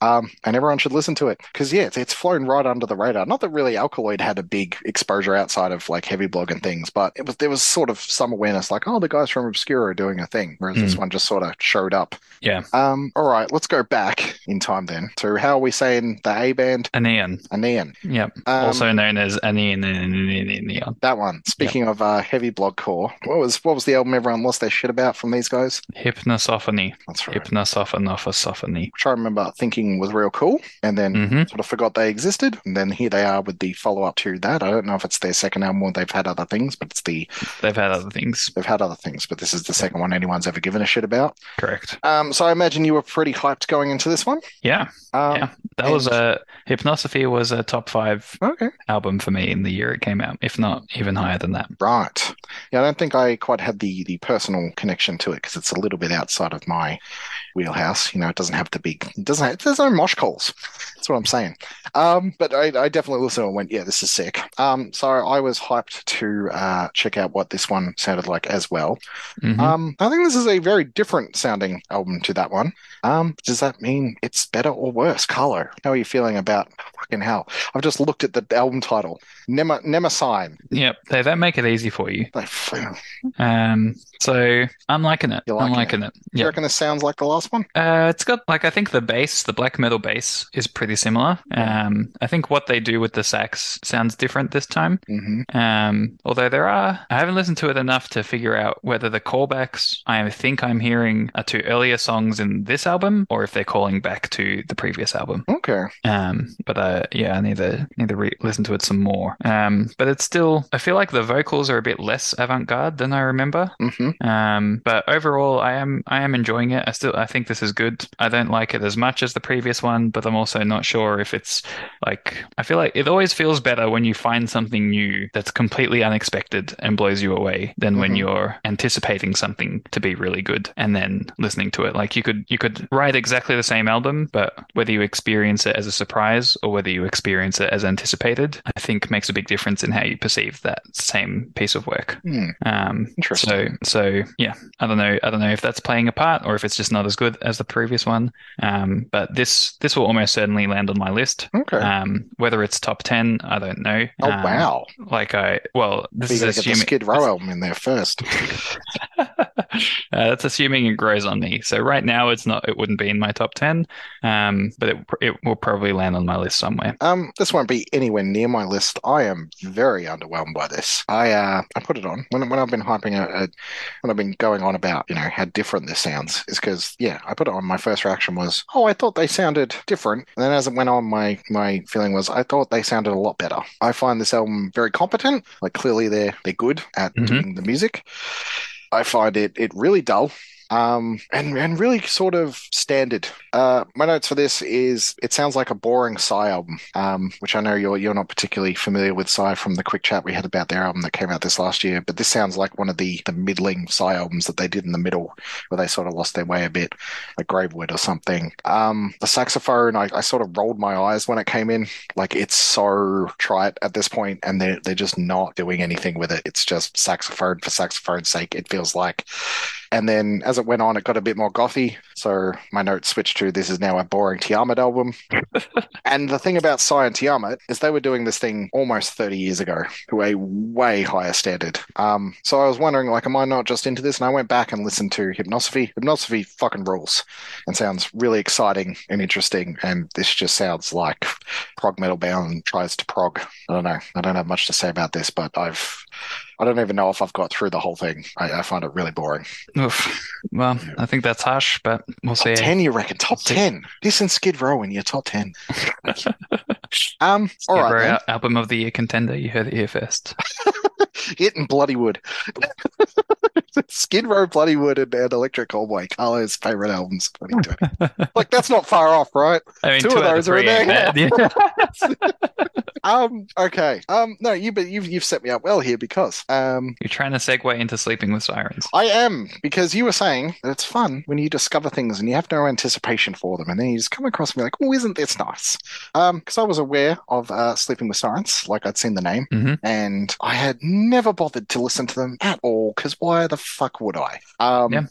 Um, and everyone should listen to it because yeah, it's, it's flown right under the radar. Not that really Alkaloid had a big exposure outside of like heavy blog and things, but it was there was sort of some awareness, like oh, the guys from Obscura are doing a thing, whereas this one just sort of showed up. Yeah. Um, all right, let's go back in time then to how are we saying the A band, Aenaon. Aenaon. Yep. Um, also known as Aenaon Neon. that one. Speaking of uh, heavy blog core, what was what was the album everyone lost their shit about from these guys? Hypnosophony. That's right. Hypnosophonophosophy. Which I remember thinking was real cool, and then Mm-hmm. sort of forgot they existed. And then here they are with the follow up to that. I don't know if it's their second album or they've had other things, but it's the They've had other things. they've had other things, but this is the second one anyone's ever given a shit about. Correct. Um, so I imagine you were pretty hyped going into this one. Yeah. Um, Yeah. That was a Hypnosophy was a top five Okay. album for me in the year it came out, if not even higher than that. Right. Yeah, I don't think I quite had the the personal connection to it because it's a little bit outside of my wheelhouse. You know, it doesn't have the big, it doesn't have, there's no mosh calls. That's what I'm saying. Um, but I, I definitely listened and went, yeah, this is sick. Um, so I was hyped to uh, check out what this one sounded like as well. Mhm. Um, I think this is a very different sounding album to that one. Um, does that mean it's better or worse? Carlo, how are you feeling about fucking hell? I've just looked at the album title, Nema Nemesign. Yep. They don't make it easy for you. Um, so I'm liking it. You're I'm liking liking it. You Yeah. reckon this sounds like the last one? Uh, it's got like I think the bass, the black metal bass, is pretty similar. Um, I think what they do with the sax sounds different this time. Mm-hmm. Um, although there are, I haven't listened to it enough to figure out whether the callbacks I think I'm hearing are to earlier songs in this album or if they're calling back to the previous album. Okay. Um, but uh, yeah, I need to need to re- listen to it some more. Um, but it's still, I feel like the vocals are a bit less avant-garde than I remember. Mm-hmm. Um, but overall, I am I am enjoying it. I still I think this is good. I don't like it as much as the previous one, but I'm also not sure if it's like I feel like it always feels better when you find something new that's completely unexpected and blows you away than when Mhm. you're anticipating something to be really good and then listening to it. Like you could you could write exactly the same album, but whether you experience it as a surprise or whether you experience it as anticipated, I think makes a big difference in how you perceive that same piece of work. Hmm. Um, Interesting. so, so yeah, I don't know. I don't know if that's playing a part or if it's just not as good as the previous one. Um, but this this will almost certainly land on my list. Okay. Um, whether it's top ten, I don't know. oh Um, wow. Like I, well, this is gotta get the assuming. Skid Row album in there first. [laughs] [laughs] that's assuming it grows on me. So right now, it's not. It wouldn't be in my top ten, um, but it it will probably land on my list somewhere. Um, this won't be anywhere near my list. I am very underwhelmed by this. I uh, I put it on when when I've been hyping it, when I've been going on about you know how different this sounds is because yeah, I put it on. My first reaction was, oh, I thought they sounded different, and then as it went on, my my feeling was I thought they sounded a lot better. I find this album very competent. Like clearly they're they're good at Mhm. doing the music. I find it it really dull. Um, and and really sort of standard. Uh, my notes for this is it sounds like a boring Sigh album. Um, which I know you're you're not particularly familiar with Sigh from the quick chat we had about their album that came out this last year, but this sounds like one of the the middling Sigh albums that they did in the middle, where they sort of lost their way a bit, like Graveward or something. Um, the saxophone, I, I sort of rolled my eyes when it came in. Like it's so trite at this point, and they're they're just not doing anything with it. It's just saxophone for saxophone's sake. It feels like. And then as it went on, it got a bit more gothy. So my notes switched to this is now a boring Tiamat album. [laughs] and the thing about Sigh and Tiamat is they were doing this thing almost 30 years ago to a way higher standard. Um, so I was wondering, like, am I not just into this? And I went back and listened to Hypnosophy. Hypnosophy fucking rules and sounds really exciting and interesting. And this just sounds like prog metal bound tries to prog. I don't know. I don't have much to say about this, but I've I don't even know if I've got through the whole thing. I, I find it really boring. Oof. Well, I think that's harsh, but we'll see. Ten, you reckon? Top ten. This and Skid Row in your top ten. [laughs] um, all Skid right, Row album of the year contender. You heard it here first. [laughs] [laughs] it and Bloodywood. [laughs] Skid Row, Bloodywood, and, and Electric Callboy. Carlo's favorite albums. 2020. [laughs] like that's not far off, right? I mean, Two two, of those are in there. Yeah. Um, okay. Um, no, you but you've you've set me up well here because um. You're trying to segue into Sleeping with Sirens. I am because you were saying that it's fun when you discover things and you have no anticipation for them, and then you just come across and be like, "Oh, isn't this nice?" Um, because I was aware of uh, Sleeping with Sirens, like I'd seen the name, Mhm. and I had never bothered to listen to them at all. Because why the fuck would I? Um, Yeah.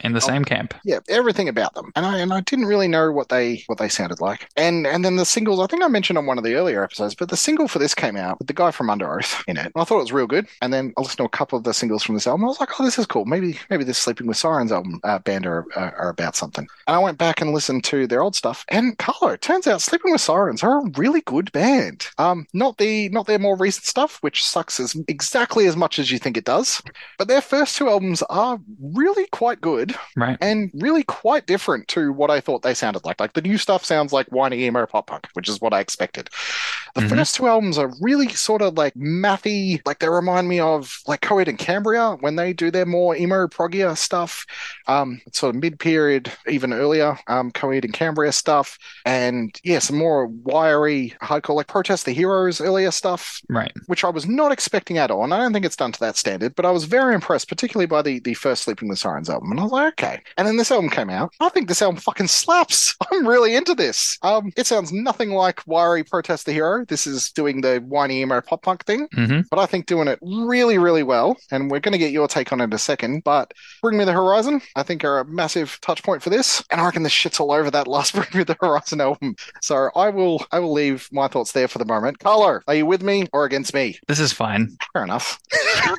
In the Oh. same camp. yeah, everything about them, and I and I didn't really know what they what they sounded like. And and then the singles, I think I mentioned on one of the earlier episodes, but the single for this came out with the guy from Underoath in it. And I thought it was real good. And then I listened to a couple of the singles from this album. I was like, oh, this is cool. Maybe maybe this Sleeping with Sirens album uh, band are, are are about something. And I went back and listened to their old stuff. And Carlo, turns out Sleeping with Sirens are a really good band. Um, not the not their more recent stuff, which sucks as exactly as much as you think it does. But their first two albums are really quite good Right. and really quite different to what I thought they sounded like. Like the new stuff sounds like whiny emo pop punk, which is what I expected. The Mhm. first two albums are really sort of like mathy, like they remind me of like Coheed and Cambria when they do their more emo proggier stuff. Um, sort of mid period, even earlier, um, Coheed and Cambria stuff, and yeah, some more wiry hardcore like Protest the Hero's earlier stuff Right. which I was not expecting all. And I don't think it's done to that standard, but I was very impressed, particularly by the, the first Sleeping with Sirens album. And I was like, okay. And then this album came out. I think this album fucking slaps. [laughs] I'm really into this. Um, it sounds nothing like Wiry Protest the Hero. This is doing the whiny emo pop punk thing, hmm but I think doing it really, really well. And we're going to get your take on it in a second. But Bring Me the Horizon, I think, are a massive touch point for this. And I reckon this shit's all over that [laughs] last Bring Me the Horizon album. So I will, I will leave my thoughts there for the moment. Carlo, are you with me or against me? This is fine. Fair enough.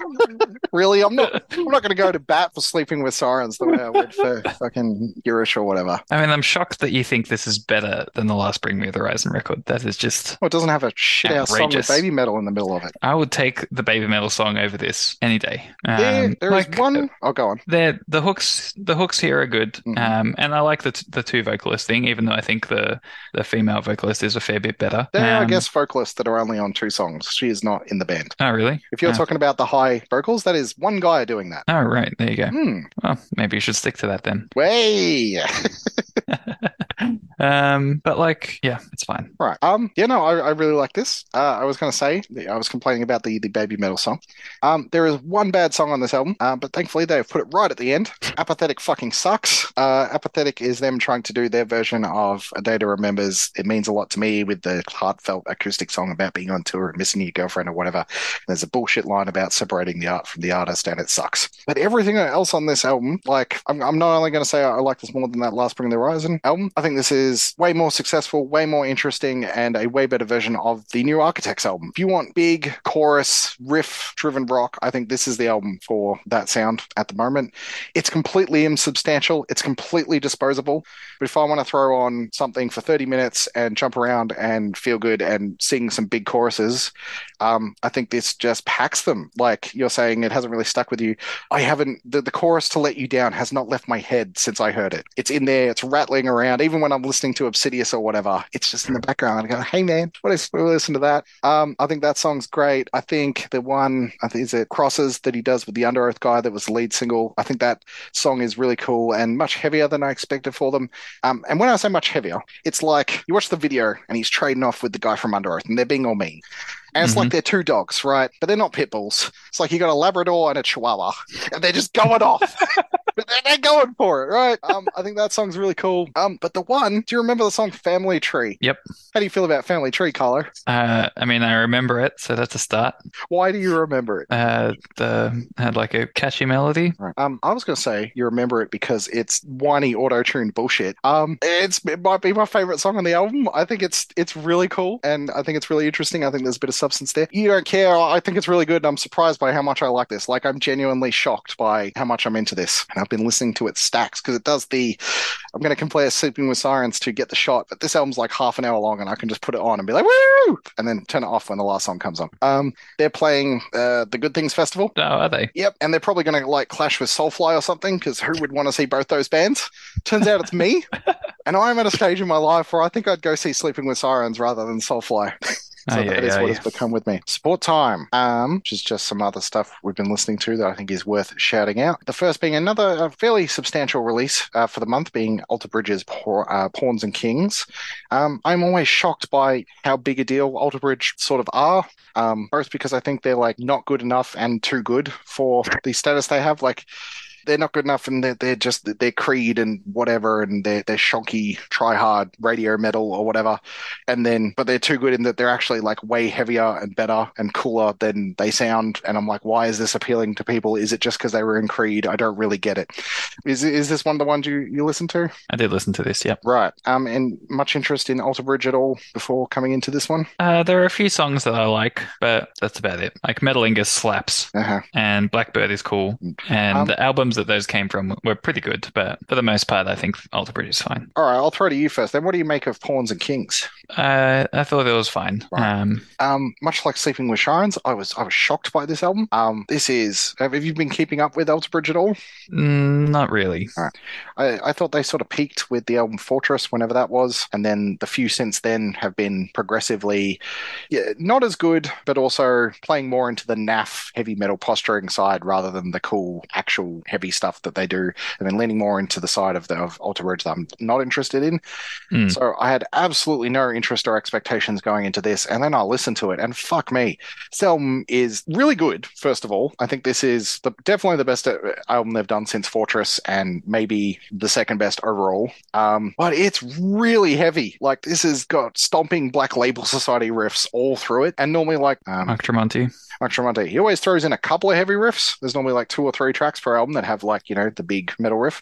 [laughs] really, I'm not. I'm not going to go to bat for sleeping with sirens the way I would for fucking Girish or whatever. I mean, I'm shocked that you think this is better than the last Bring Me the Horizon record. That is just. Well, it doesn't have a shit ass song with Outrageous. Babymetal in the middle of it. I would take the Babymetal song over this any day. There, Um, there is like, one. I'll go on. They're, the hooks, the hooks here are good, Mhm. um, and I like the t- the two vocalist thing, even though I think the the female vocalist is a fair bit better. There are, I Um, guess, vocalists that are only on two songs. She is not in the band. Oh, really? If you're Oh. talking about the high vocals, that is one guy doing that. Oh, right. There you go. Hmm. Well, maybe you should stick to that then. Way. [laughs] [laughs] Um, but like, yeah, it's fine. Right. Um. Yeah. No. I, I really like this. Uh, I was going to say I was complaining about the the baby metal song. Um. There is one bad song on this album. Uh, but thankfully they've put it right at the end. [laughs] Apathetic fucking sucks. Uh. Apathetic is them trying to do their version of A Day to Remember's It Means a Lot to Me with the heartfelt acoustic song about being on tour and missing your girlfriend or whatever. There's a bullshit line about separating the art from the artist, and it sucks. But everything else on this album, like, I'm, I'm not only going to say I like this more than that last Spring Bring the Horizon album. I think this is is way more successful, way more interesting, and a way better version of the new Architects album. If you want big chorus, riff driven rock, I think this is the album for that sound at the moment. It's completely insubstantial, it's completely disposable. But if I want to throw on something for 30 minutes and jump around and feel good and sing some big choruses, um, I think this just packs them. Like you're saying, it hasn't really stuck with you. I haven't, the, the chorus to let you down has not left my head since I heard it. It's in there, it's rattling around. Even when I'm listening to Obsidious or whatever, it's just in the background. I go, hey man, what is, we listen to that? Um, I think that song's great. I think the one, I think is it Crosses that he does with the Underoath guy that was the lead single. I think that song is really cool and much heavier than I expected for them. Um, and when I say much heavier, it's like you watch the video and he's trading off with the guy from Underoath and they're being all mean. And it's Mhm. like they're two dogs, right? But they're not pit bulls. It's like you got a Labrador and a Chihuahua, and they're just going off. [laughs] but they're, going for it, right? Um, I think that song's really cool. Um, but the one, do you remember the song Family Tree? Yep. How do you feel about Family Tree, Carlo? Uh, I mean, I remember it, so that's a start. Why do you remember it? Uh, the had like a catchy melody. Right. Um, I was going to say you remember it because it's whiny auto-tuned bullshit. Um, it's it might be my favorite song on the album. I think it's it's really cool and I think it's really interesting. I think there's a bit of substance there. You don't care. I think it's really good. And I'm surprised by how much I like this. Like I'm genuinely shocked by how much I'm into this, and I've been listening to it stacks because it does the. I'm going to compare Sleeping with Sirens to get the shot, but this album's like half an hour long, and I can just put it on and be like woo, and then turn it off when the last song comes on. Um, they're playing uh, the Good Things Festival. Oh, are they? Yep, and they're probably going to like clash with Soulfly or something because who would want to see both those bands? Turns out it's me, [laughs] and I'm at a stage in my life where I think I'd go see Sleeping with Sirens rather than Soulfly. [laughs] So Aye, that aye, is what has become with me. Sport time, um, which is just some other stuff we've been listening to that I think is worth shouting out. The first being another fairly substantial release uh, for the month, being Alter Bridge's uh, Pawns and Kings. Um, I'm always shocked by how big a deal Alter Bridge sort of are, um, both because I think they're like not good enough and too good for the status they have. Like they're not good enough and they're, they're just they're creed and whatever and they're they're shonky try hard radio metal or whatever. And then but they're too good in that they're actually like way heavier and better and cooler than they sound. And i'm like why is this appealing to people? Is it just because they were in creed? I don't really get it. Is is this one of the ones you you listen to? I did listen to this. yeah. right. Um and much interest in alter bridge at all before coming into this one? Uh, there are a few songs that I like, but that's about it. Like Metalingus slaps, uh-huh. And Blackbird is cool, and Um, the that those came from were pretty good. But for the most part, I think Alter Bridge is fine. all right i'll throw to you first then what do you make of pawns and kings Uh, I thought it was fine. Right. Um, Um, much like Sleeping with Sirens, I was I was shocked by this album. Um, this is have you been keeping up with Alter Bridge at all? mm, not really. I, I thought they sort of peaked with the album Fortress, whenever that was, and then the few since then have been progressively, yeah, not as good, but also playing more into the naff heavy metal posturing side rather than the cool actual heavy stuff that they do. They've been leaning more into the side of the of Alter Bridge that I'm not interested in. Hmm. So I had absolutely no interest or expectations going into this, and then I'll listen to it, and fuck me, this album is really good. First of all, I think this is the, definitely the best uh, album they've done since Fortress, and maybe the second best overall. Um, but it's really heavy. Like this has got stomping Black Label Society riffs all through it, and normally like um, Mark Tremonti. Mark Tremonti, he always throws in a couple of heavy riffs. There's normally like two or three tracks per album that have like you know the big metal riff.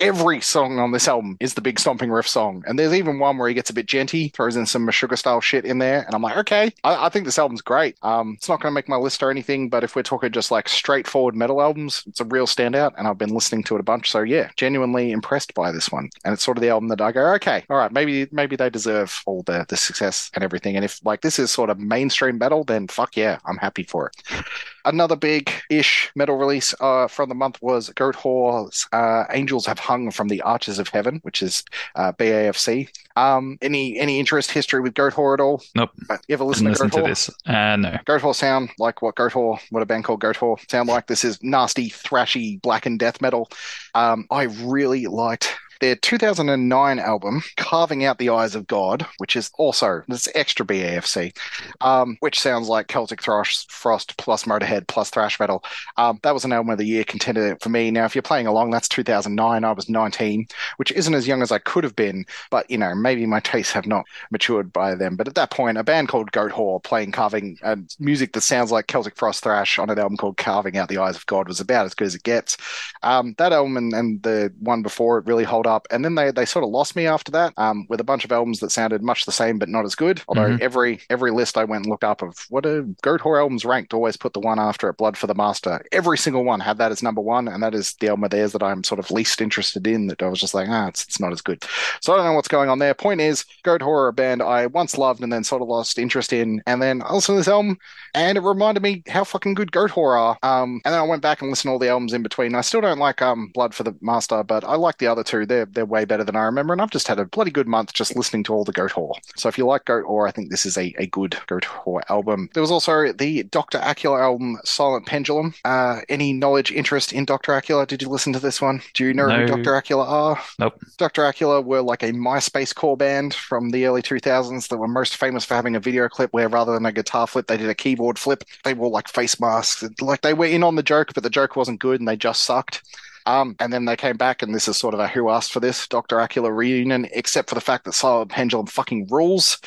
Every song on this album is the big stomping riff song, and there's even one where he gets a bit djenty, throws in some Meshuggah style shit in there, and I'm like, okay, I, I think this album's great. Um, it's not going to make my list or anything, but if we're talking just like straightforward metal albums, it's a real standout, and I've been listening to it a bunch. So yeah, genuinely impressed by this one, and it's sort of the album that I go, okay, all right, maybe maybe they deserve all the the success and everything, and if like this is sort of mainstream metal, then fuck yeah, I'm happy for it. Another big-ish metal release uh, from the month was Goatwhore's uh, "Angels Have Hung from the Arches of Heaven," which is uh, BAFC. Um, any any interest history with Goatwhore at all? Nope. Uh, You ever listen to Goatwhore? this. Uh, no. Goatwhore sound like what Goatwhore, what a band called Goatwhore sound like. This is nasty, thrashy, black and death metal. Um, I really liked their 2009 album, Carving Out the Eyes of God, which is also this extra BAFC, um, which sounds like Celtic Thrash, Frost plus Motorhead plus thrash metal. Um, that was an album of the year contender for me. Now, if you're playing along, that's 2009. I was 19, which isn't as young as I could have been, but you know, maybe my tastes have not matured by then. But at that point, a band called Goatwhore playing carving uh, music that sounds like Celtic Frost thrash on an album called Carving Out the Eyes of God was about as good as it gets. Um, that album and, and the one before it really hold up. Up, and then they they sort of lost me after that. Um, with a bunch of albums that sounded much the same but not as good. Although Mhm. every every list I went and looked up of what a Goatwhore albums ranked, always put the one after it, Blood for the Master. Every single one had that as number one, and that is the album of theirs that I'm sort of least interested in. That I was just like, ah, it's it's not as good. So I don't know what's going on there. Point is, Goatwhore, a band I once loved and then sort of lost interest in, and then I listened to this album, and it reminded me how fucking good Goatwhore are. Um, and then I went back and listened to all the albums in between. I still don't like um Blood for the Master, but I like the other two. They're they're way better than I remember, and I've just had a bloody good month just listening to all the Goatwhore. So if you like Goatwhore, I think this is a, a good Goatwhore album. There was also the Dr. Acula album, Silent Pendulum. Uh, any knowledge, interest in Dr. Acula? Did you listen to this one? Do you know who Dr. Acula are? Nope. Dr. Acula were like a MySpace core band from the early 2000s that were most famous for having a video clip where rather than a guitar flip, they did a keyboard flip. They wore like face masks. Like they were in on the joke, but the joke wasn't good and they just sucked. Um, and then they came back, and this is sort of a who asked for this Dr. Acula reunion, except for the fact that Silent Pendulum fucking rules.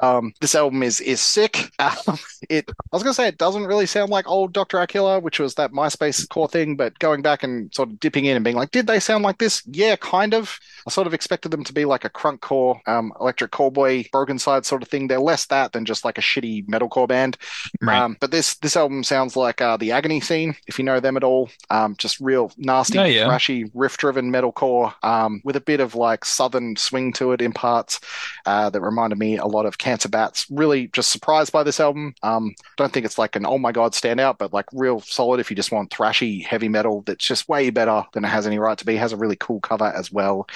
Um, this album is is sick. [laughs] Um, it I was gonna say it doesn't really sound like old Dr. Acula, which was that MySpace core thing, but going back and sort of dipping in and being like, did they sound like this? Yeah, kind of. I sort of expected them to be like a crunk core, um, electric callboy, Brokencyde sort of thing. They're less that than just like a shitty metalcore band. Right. Um, but this this album sounds like uh, the Agony scene, if you know them at all. Um, just real nasty, Oh, yeah. thrashy, riff-driven metalcore um, with a bit of like southern swing to it in parts uh, that reminded me a lot of Cancer Bats. Really, just surprised by this album. Um, don't think it's like an oh my god standout, but like real solid if you just want thrashy heavy metal that's just way better than it has any right to be. Has a really cool cover as well,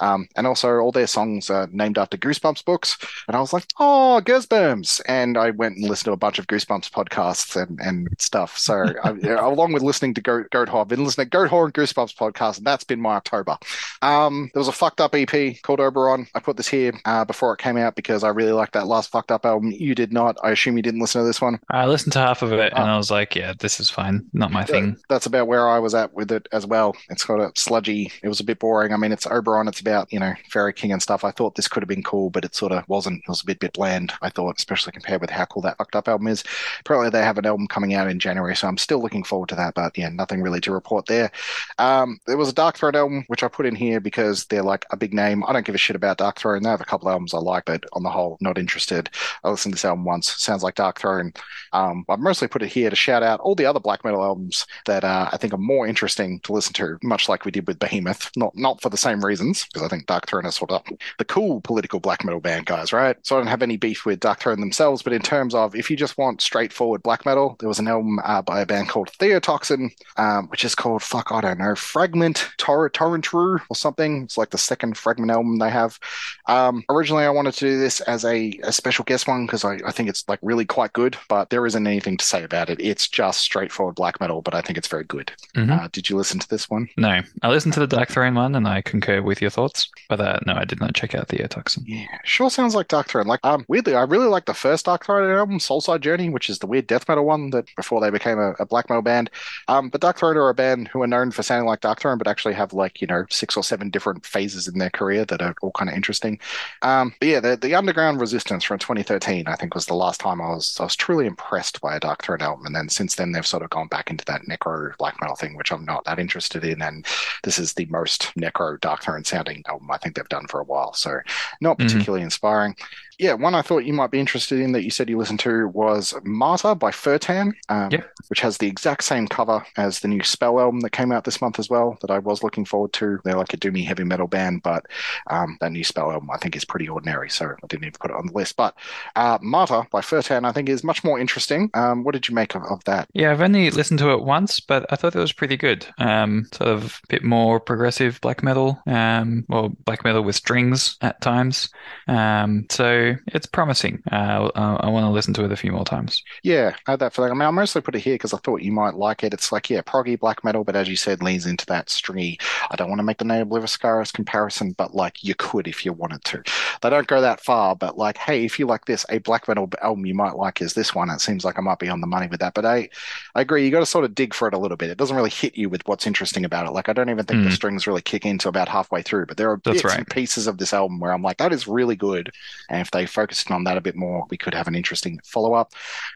um, and also all their songs are named after Goosebumps books. And I was like, oh, Goosebumps, and I went and listened to a bunch of Goosebumps podcasts and and stuff. So I, [laughs] along with listening to Goat, Goat I've been listening to Goat and Goosebumps podcast, and that's been my October. Um, there was a fucked up EP called Oberon. I put this here uh, before it came out because I really liked that last fucked up album. You did not. I assume you didn't listen to this one. I listened to half of it and Oh. I was like, yeah, this is fine. Not my thing. That's about where I was at with it as well. It's got a sludgy. It was a bit boring. I mean, it's Oberon. It's about you know Fairy King and stuff. I thought this could have been cool, but it sort of wasn't. It was a bit bit bland. I thought, especially compared with how cool that fucked up album is. Apparently, they have an album coming out in January, so I'm still looking forward to that. But yeah, nothing really to report there. Um, there was a Darkthrone album which I put in here because they're like a big name. I don't give a shit about Darkthrone. They have a couple albums I like, but on the whole, not interested. I listened to this album once. Sounds like Darkthrone. Um, I've mostly put it here to shout out all the other black metal albums that uh, I think are more interesting to listen to, much like we did with Behemoth. Not not for the same reasons, because I think Darkthrone is sort of the cool political black metal band guys, right? So I don't have any beef with Darkthrone themselves, but in terms of if you just want straightforward black metal, there was an album uh, by a band called Theotoxin, um, which is called fuck I don't know Fragment Tor Torrentru or something. It's like the second Fragment album they have. Um, originally, I wanted to do this as a, a special guest one because I, I think it's like really quite good, but there isn't anything to say about it. It's just straightforward black metal, but I think it's very good. Mhm. Uh, did you listen to this one? No, I listened to the Darkthrone one and I concur with your thoughts. But uh, no, I did not check out the Air Toxin. Yeah, sure sounds like Darkthrone. Like, um, weirdly, I really like the first Darkthrone album, Soulside Journey, which is the weird death metal one that before they became a, a black metal band. Um, but Darkthrone are a band who are known for sounding like Darkthrone, but actually have like you know six or seven different phases in their career that are all kind of interesting. Um, but yeah, the, the Underground Resistance from 2013, I think, was the last time I was I was truly impressed by a Darkthrone album, and then since then they've sort of gone back into that necro black metal thing, which I'm not that interested in, and this is the most necro Darkthrone sounding album I think they've done for a while, so not Mhm. particularly inspiring. Yeah, one I thought you might be interested in that you said you listened to was Marter by Firtan, um, Yep. which has the exact same cover as the new Spell album that came out this month as well, that I was looking forward to. They're like a doomy heavy metal band, but um, that new Spell album I think is pretty ordinary, so I didn't even put it on the list. But uh, Marter by Firtan I think is much more interesting. Um, what did you make of, of that? Yeah, I've only listened to it once, but I thought it was pretty good. Um, sort of a bit more progressive black metal, um, or black metal with strings at times. Um, so it's promising. Uh, I, I want to listen to it a few more times. Yeah, I had that feeling. I mean, I mostly put it here because I thought you might like it. It's like, yeah, proggy black metal, but as you said, leans into that stringy. I don't want to make the Ne Obliviscaris comparison, but like you could if you wanted to. they don't go that far, but like, hey, if you like this, a black metal album you might like is this one. It seems like I might be on the money with that. But I, I agree. You got to sort of dig for it a little bit. It doesn't really hit you with what's interesting about it. Like, I don't even think the Mm. strings really kick into about halfway through. But there are That's bits right. and pieces of this album where I'm like, that is really good. And if they focused on that a bit more, we could have an interesting follow up.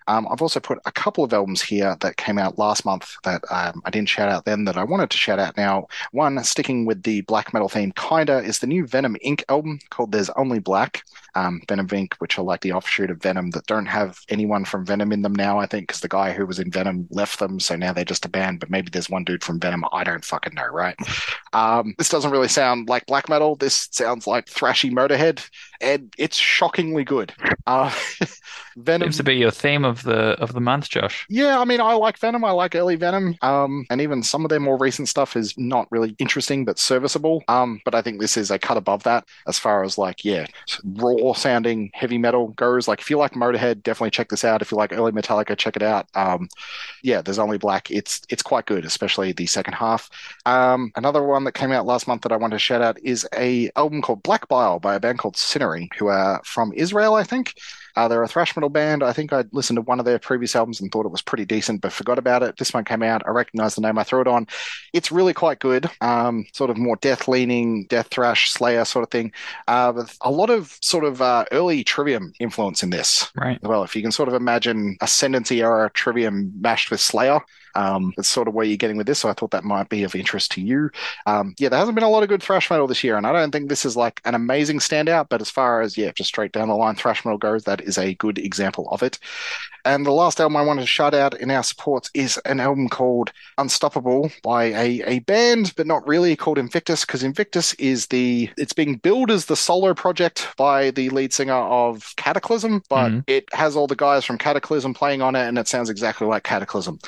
Um, I've also put a couple of albums here that came out last month that um, I didn't shout out then that I wanted to shout out now. One, sticking with the black metal theme, kinda, is the new Venom Inc. album called There's Only Black. Um, Venom Inc., which are like the offshoot of Venom that don't have anyone from Venom in them now, I think, because the guy who was in Venom left them. So now they're just a band, but maybe there's one dude from Venom. I don't fucking know, right? [laughs] Um, this doesn't really sound like black metal. This sounds like thrashy Motorhead, and it's shockingly good. Uh, [laughs] Venom. Seems to be your theme of the of the month, Josh. Yeah, I mean, I like Venom. I like early Venom. Um, and even some of their more recent stuff is not really interesting, but serviceable. Um, but I think this is a cut above that as far as like, yeah, raw sounding heavy metal goes. Like, if you like Motorhead, definitely check this out. If you like early Metallica, check it out. Um, yeah, there's only black. It's it's quite good, especially the second half. Um, another one that came out last month that I want to shout out is a album called Black Bile by a band called Sinnery, who are from Israel, I think. Uh, they're a thrash metal band. I think I listened to one of their previous albums and thought it was pretty decent, but forgot about it. This one came out. I recognized the name. I threw it on. It's really quite good. Um, sort of more death leaning, death thrash, Slayer sort of thing. Uh, with a lot of sort of uh, early Trivium influence in this. Right. Well, if you can sort of imagine Ascendancy era Trivium mashed with Slayer, um, that's sort of where you're getting with this. So I thought that might be of interest to you. Um, yeah, there hasn't been a lot of good thrash metal this year, and I don't think this is like an amazing standout. But as far as yeah, just straight down the line thrash metal goes, that is a good example of it. And the last album I wanted to shout out in our supports is an album called Unstoppable by a, a band, but not really called Invictus, because Invictus is the it's being billed as the solo project by the lead singer of Kataklysm, but Mhm. it has all the guys from Kataklysm playing on it, and it sounds exactly like Kataklysm.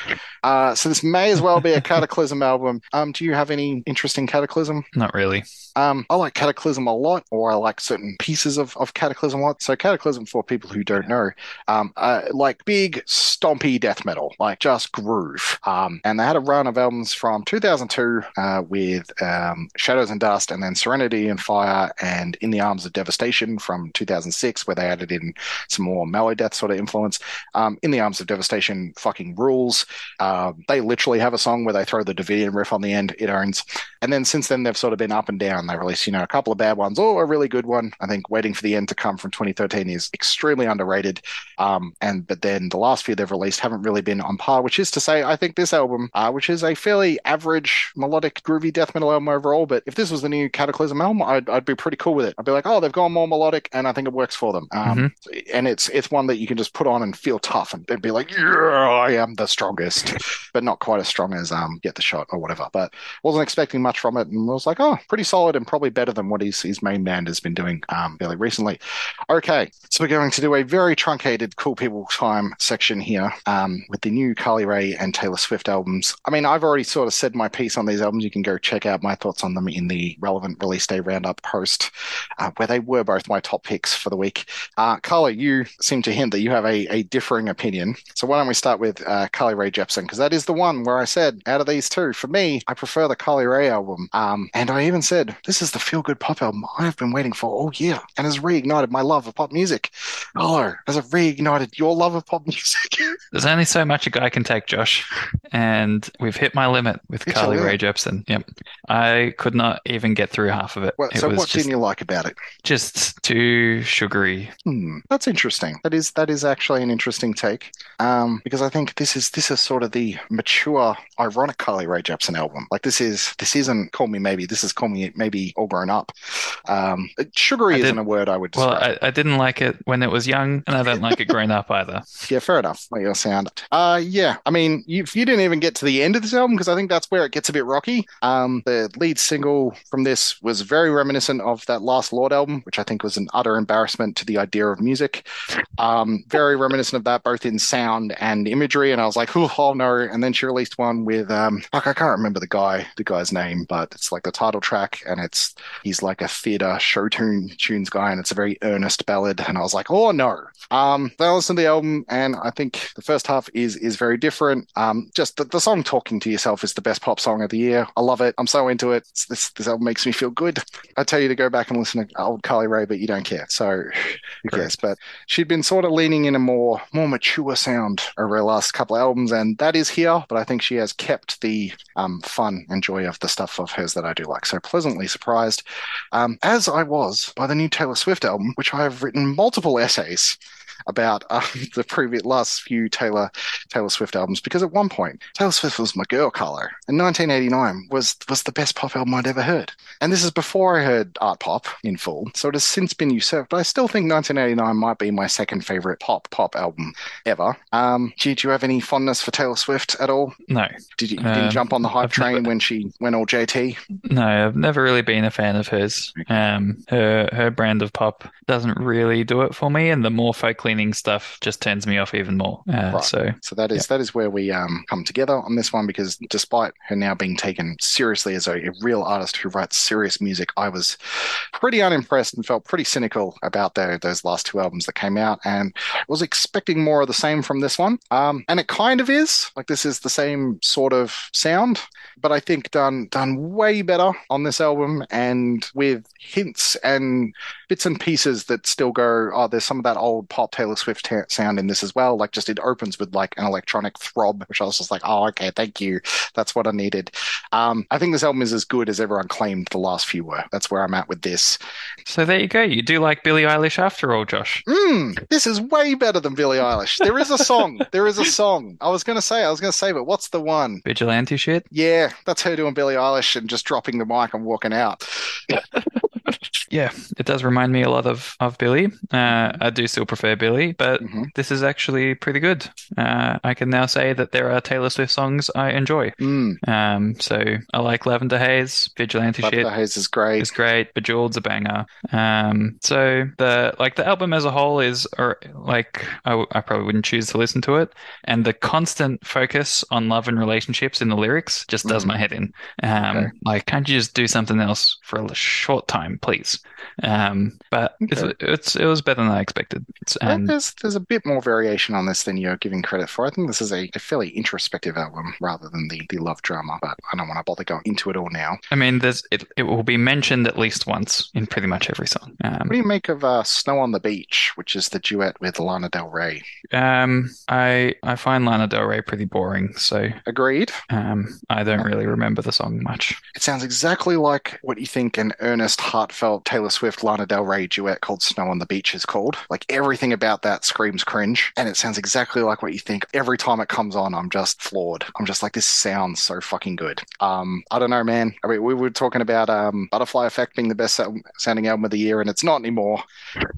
Uh, so this may as well be a Kataklysm album. Um, do you have any interest in Kataklysm? Not really. Um, I like Kataklysm a lot, or I like certain pieces of, of Kataklysm a lot. So Kataklysm, for people who don't know, um, uh, like big stompy death metal, like just groove. Um, and they had a run of albums from 2002 uh, with um, Shadows and Dust, and then Serenity and Fire, and In the Arms of Devastation from 2006, where they added in some more mellow death sort of influence. Um, In the Arms of Devastation fucking rules. Um, they literally have a song where they throw the Davidian riff on the end. It owns. And then since then, they've sort of been up and down. They released, you know, a couple of bad ones or a really good one. I think Waiting for the End to come from 2013 is extremely underrated. Um, and but then the last few they've released haven't really been on par, which is to say, I think this album, uh, which is a fairly average melodic groovy death metal album overall, but if this was the new Kataklysm album, I'd, I'd be pretty cool with it. I'd be like, oh, they've gone more melodic, and I think it works for them. Um, And it's it's one that you can just put on and feel tough and, and be like, yeah, I am the strongest, but not quite as strong as um Get the Shot or whatever. But wasn't expecting much from it, and was like, oh, pretty solid and probably better than what his his main band has been doing um fairly recently. Okay, so we're going to do a very truncated Cool People Time section here um, with the new Carly Rae and Taylor Swift albums. I mean, I've already sort of said my piece on these albums. You can go check out my thoughts on them in the relevant release day roundup post, uh, where they were both my top picks for the week. Uh, you seem to hint that you have a, a differing opinion. So why don't we start with uh, Carly Rae Jepsen? Because that is the one where I said, out of these two, for me, I prefer the Carly Rae album. Um, and I even said, this is the feel good pop album I've been waiting for all year and has reignited my love of pop music. Hello, has it reignited your love of pop music? [laughs] There's only so much a guy can take, Josh, and we've hit my limit with Hit Carly Rae. Jepsen. Yep, I could not even get through half of it. Well, it so what didn't you like about it? just too sugary. Hmm, that's interesting. That is that is actually an interesting take. Um, because I think this is this is sort of the mature, ironic Carly Rae Jepsen album. Like this is this isn't Call Me Maybe. This is Call Me Maybe All Grown Up. Um, sugary isn't a word I would Well. I, I didn't like it when it was young, and I don't like it grown up either. [laughs] Yeah, fair enough. Like your sound. Uh, yeah. I mean, you, you didn't even get to the end of this album because I think that's where it gets a bit rocky. Um, the lead single from this was very reminiscent of that Last Lorde album, which I think was an utter embarrassment to the idea of music. Um, very reminiscent of that, both in sound and imagery. And I was like, oh no, and then she released one with um, fuck, I can't remember the guy, the guy's name, but it's like the title track, and it's he's like a theater show tune tunes guy, and it's a very earnest ballad, and I was like, oh no. Um, then I listened to the album, and I think the first half is is very different. Um, just the, the song "Talking to Yourself" is the best pop song of the year. I love it. I'm so into it. It's- This this album makes me feel good. I tell you to go back and listen to old Carly Rae, but you don't care. So who cares? But she'd been sort of leaning in a more more mature sound over her last couple of albums, and that is here. But I think she has kept the um, fun and joy of the stuff of hers that I do like. So pleasantly surprised, um, as I was by the new Taylor Swift album, which I have written multiple essays about um, [laughs] the previous last few Taylor Taylor Swift albums because at one point Taylor Swift was my girl color. And 1989 was was the best pop album I'd ever heard. And this is before I heard art pop in full so it has since been usurped but I still think 1989 might be my second favorite pop pop album ever. Um do, do you have any fondness for Taylor Swift at all? No, did you, you didn't Um, jump on the hype I've train never- when she went all JT no, I've never really been a fan of hers. Um, her her brand of pop doesn't really do it for me, and the more folk stuff just turns me off even more. Uh, Right. So So that is that is where we um, come together on this one because despite her now being taken seriously as a, a real artist who writes serious music, I was pretty unimpressed and felt pretty cynical about the, those last two albums that came out, and was expecting more of the same from this one. Um, and it kind of is like this is the same sort of sound, but I think done done way better on this album and with hints and bits and pieces that still go, oh, there's some of that old pop Taylor Swift sound in this as well. Like just it opens with like an electronic throb, which I was just like, oh, okay, thank you. That's what I needed. Um, I think this album is as good as everyone claimed the last few were. That's where I'm at with this. so there you go. You do like Billie Eilish after all, Josh. Mm, this is way better than Billie Eilish. There is a song. [laughs] There is a song. I was gonna say, I was gonna say, but what's the one? Vigilante shit. Yeah, that's her doing Billie Eilish and just dropping the mic and walking out. [laughs] Yeah, it does remind me a lot of of Billie. Uh, I do still prefer Billie, but Mhm. this is actually pretty good. Uh, I can now say that there are Taylor Swift songs I enjoy. Mm, Um, so I like Lavender Haze, Vigilante Love shit. Haze is great. is great. Bejeweled's a banger. Um, so the like the album as a whole is, or like I, w- I probably wouldn't choose to listen to it, and the constant focus on love and relationships in the lyrics just does Mhm. my head in. Um, Okay. like can't you just do something else for a short time, please? Um, but it's, Okay. it's it was better than I expected. It's, and there's there's a bit more variation on this than you're giving credit for. I think this is a, a fairly introspective album rather than the, the love drama, but I don't want to bother going into it all now. I mean, there's it, it will be mentioned at least once in pretty much every song. Um, What do you make of uh, Snow on the Beach, which is the duet with Lana Del Rey? um, I I find Lana Del Rey pretty boring, so Agreed. Um, I don't really remember the song much. It sounds exactly like what you think an earnest, heartfelt Taylor Swift Lana Del Rey duet called Snow on the Beach is called. Like everything about that screams cringe, and it sounds exactly like what you think. Every time it comes on, I'm just floored. I'm just like, this sounds so fucking good. Um, I don't know, man. I mean, we were talking about um, Butterfly Effect being the best sounding album of the year, and it's not anymore.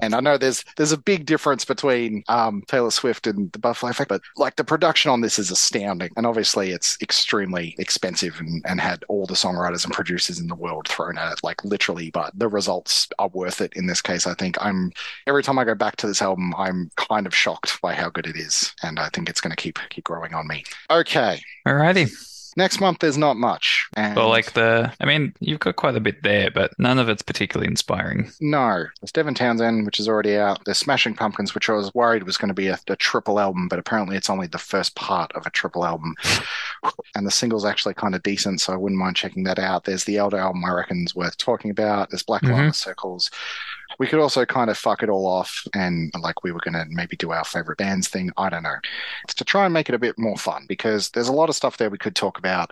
And I know there's there's a big difference between um, Taylor Swift and the Butterfly Effect, but like the production on this is astounding. And obviously, it's extremely expensive and, and had all the songwriters and producers in the world thrown at it, like literally. But the results are worth it in this case. I think I'm every time I go back to this album, I'm kind of shocked by how good it is, and I think it's going to keep keep growing on me. Okay, Alrighty. Next month there's not much. And Well, like the, I mean, you've got quite a bit there, but none of it's particularly inspiring. No, there's Devin Townsend, which is already out. There's Smashing Pumpkins, which I was worried was going to be a, a triple album, but apparently it's only the first part of a triple album. [laughs] And the single's actually kind of decent, so I wouldn't mind checking that out. There's the Elder album, I reckon's worth talking about. There's Black. Llama mm-hmm. Circles. We could also kind of fuck it all off and like we were going to maybe do our favorite bands thing. I don't know. It's to try and make it a bit more fun because there's a lot of stuff there we could talk about.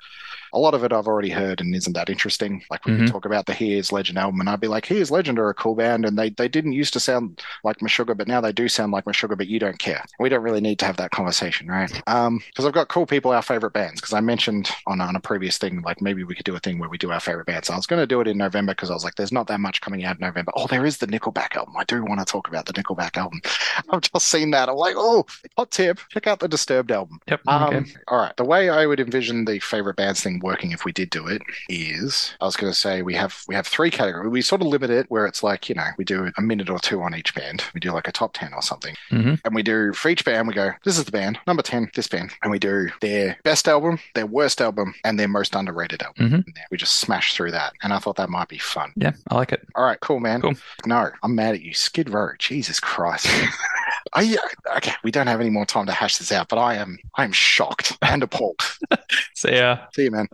A lot of it I've already heard and isn't that interesting. Like we Mhm. could talk about the Here's Legend album and I'd be like, Here's Legend are a cool band and they, they didn't used to sound like Meshuggah, but now they do sound like Meshuggah, but you don't care. We don't really need to have that conversation, right? Um, because I've got cool people, our favorite bands. Because I mentioned on, on a previous thing, like maybe we could do a thing where we do our favorite bands. I was going to do it in November because I was like, there's not that much coming out in November. Oh, there is the Nickelback album. I do want to talk about the Nickelback album. [laughs] I've just seen that. I'm like, oh, hot tip. Check out the Disturbed album. Yep. Um, okay. All right. The way I would envision the favorite bands thing working if we did do it is, I was going to say we have we have three categories. We sort of limit it where it's like you know we do a minute or two on each band. We do like a top ten or something, Mhm. and we do for each band we go this is the band number ten this band, and we do their best album, their worst album, and their most underrated album. Mhm. We just smash through that, and I thought that might be fun. Yeah, I like it. All right, cool, man. Cool. No, I'm mad at you. Skid Row. Jesus Christ. [laughs] I, okay, we don't have any more time to hash this out, but I am I am shocked and appalled. [laughs] See yeah, See you, man.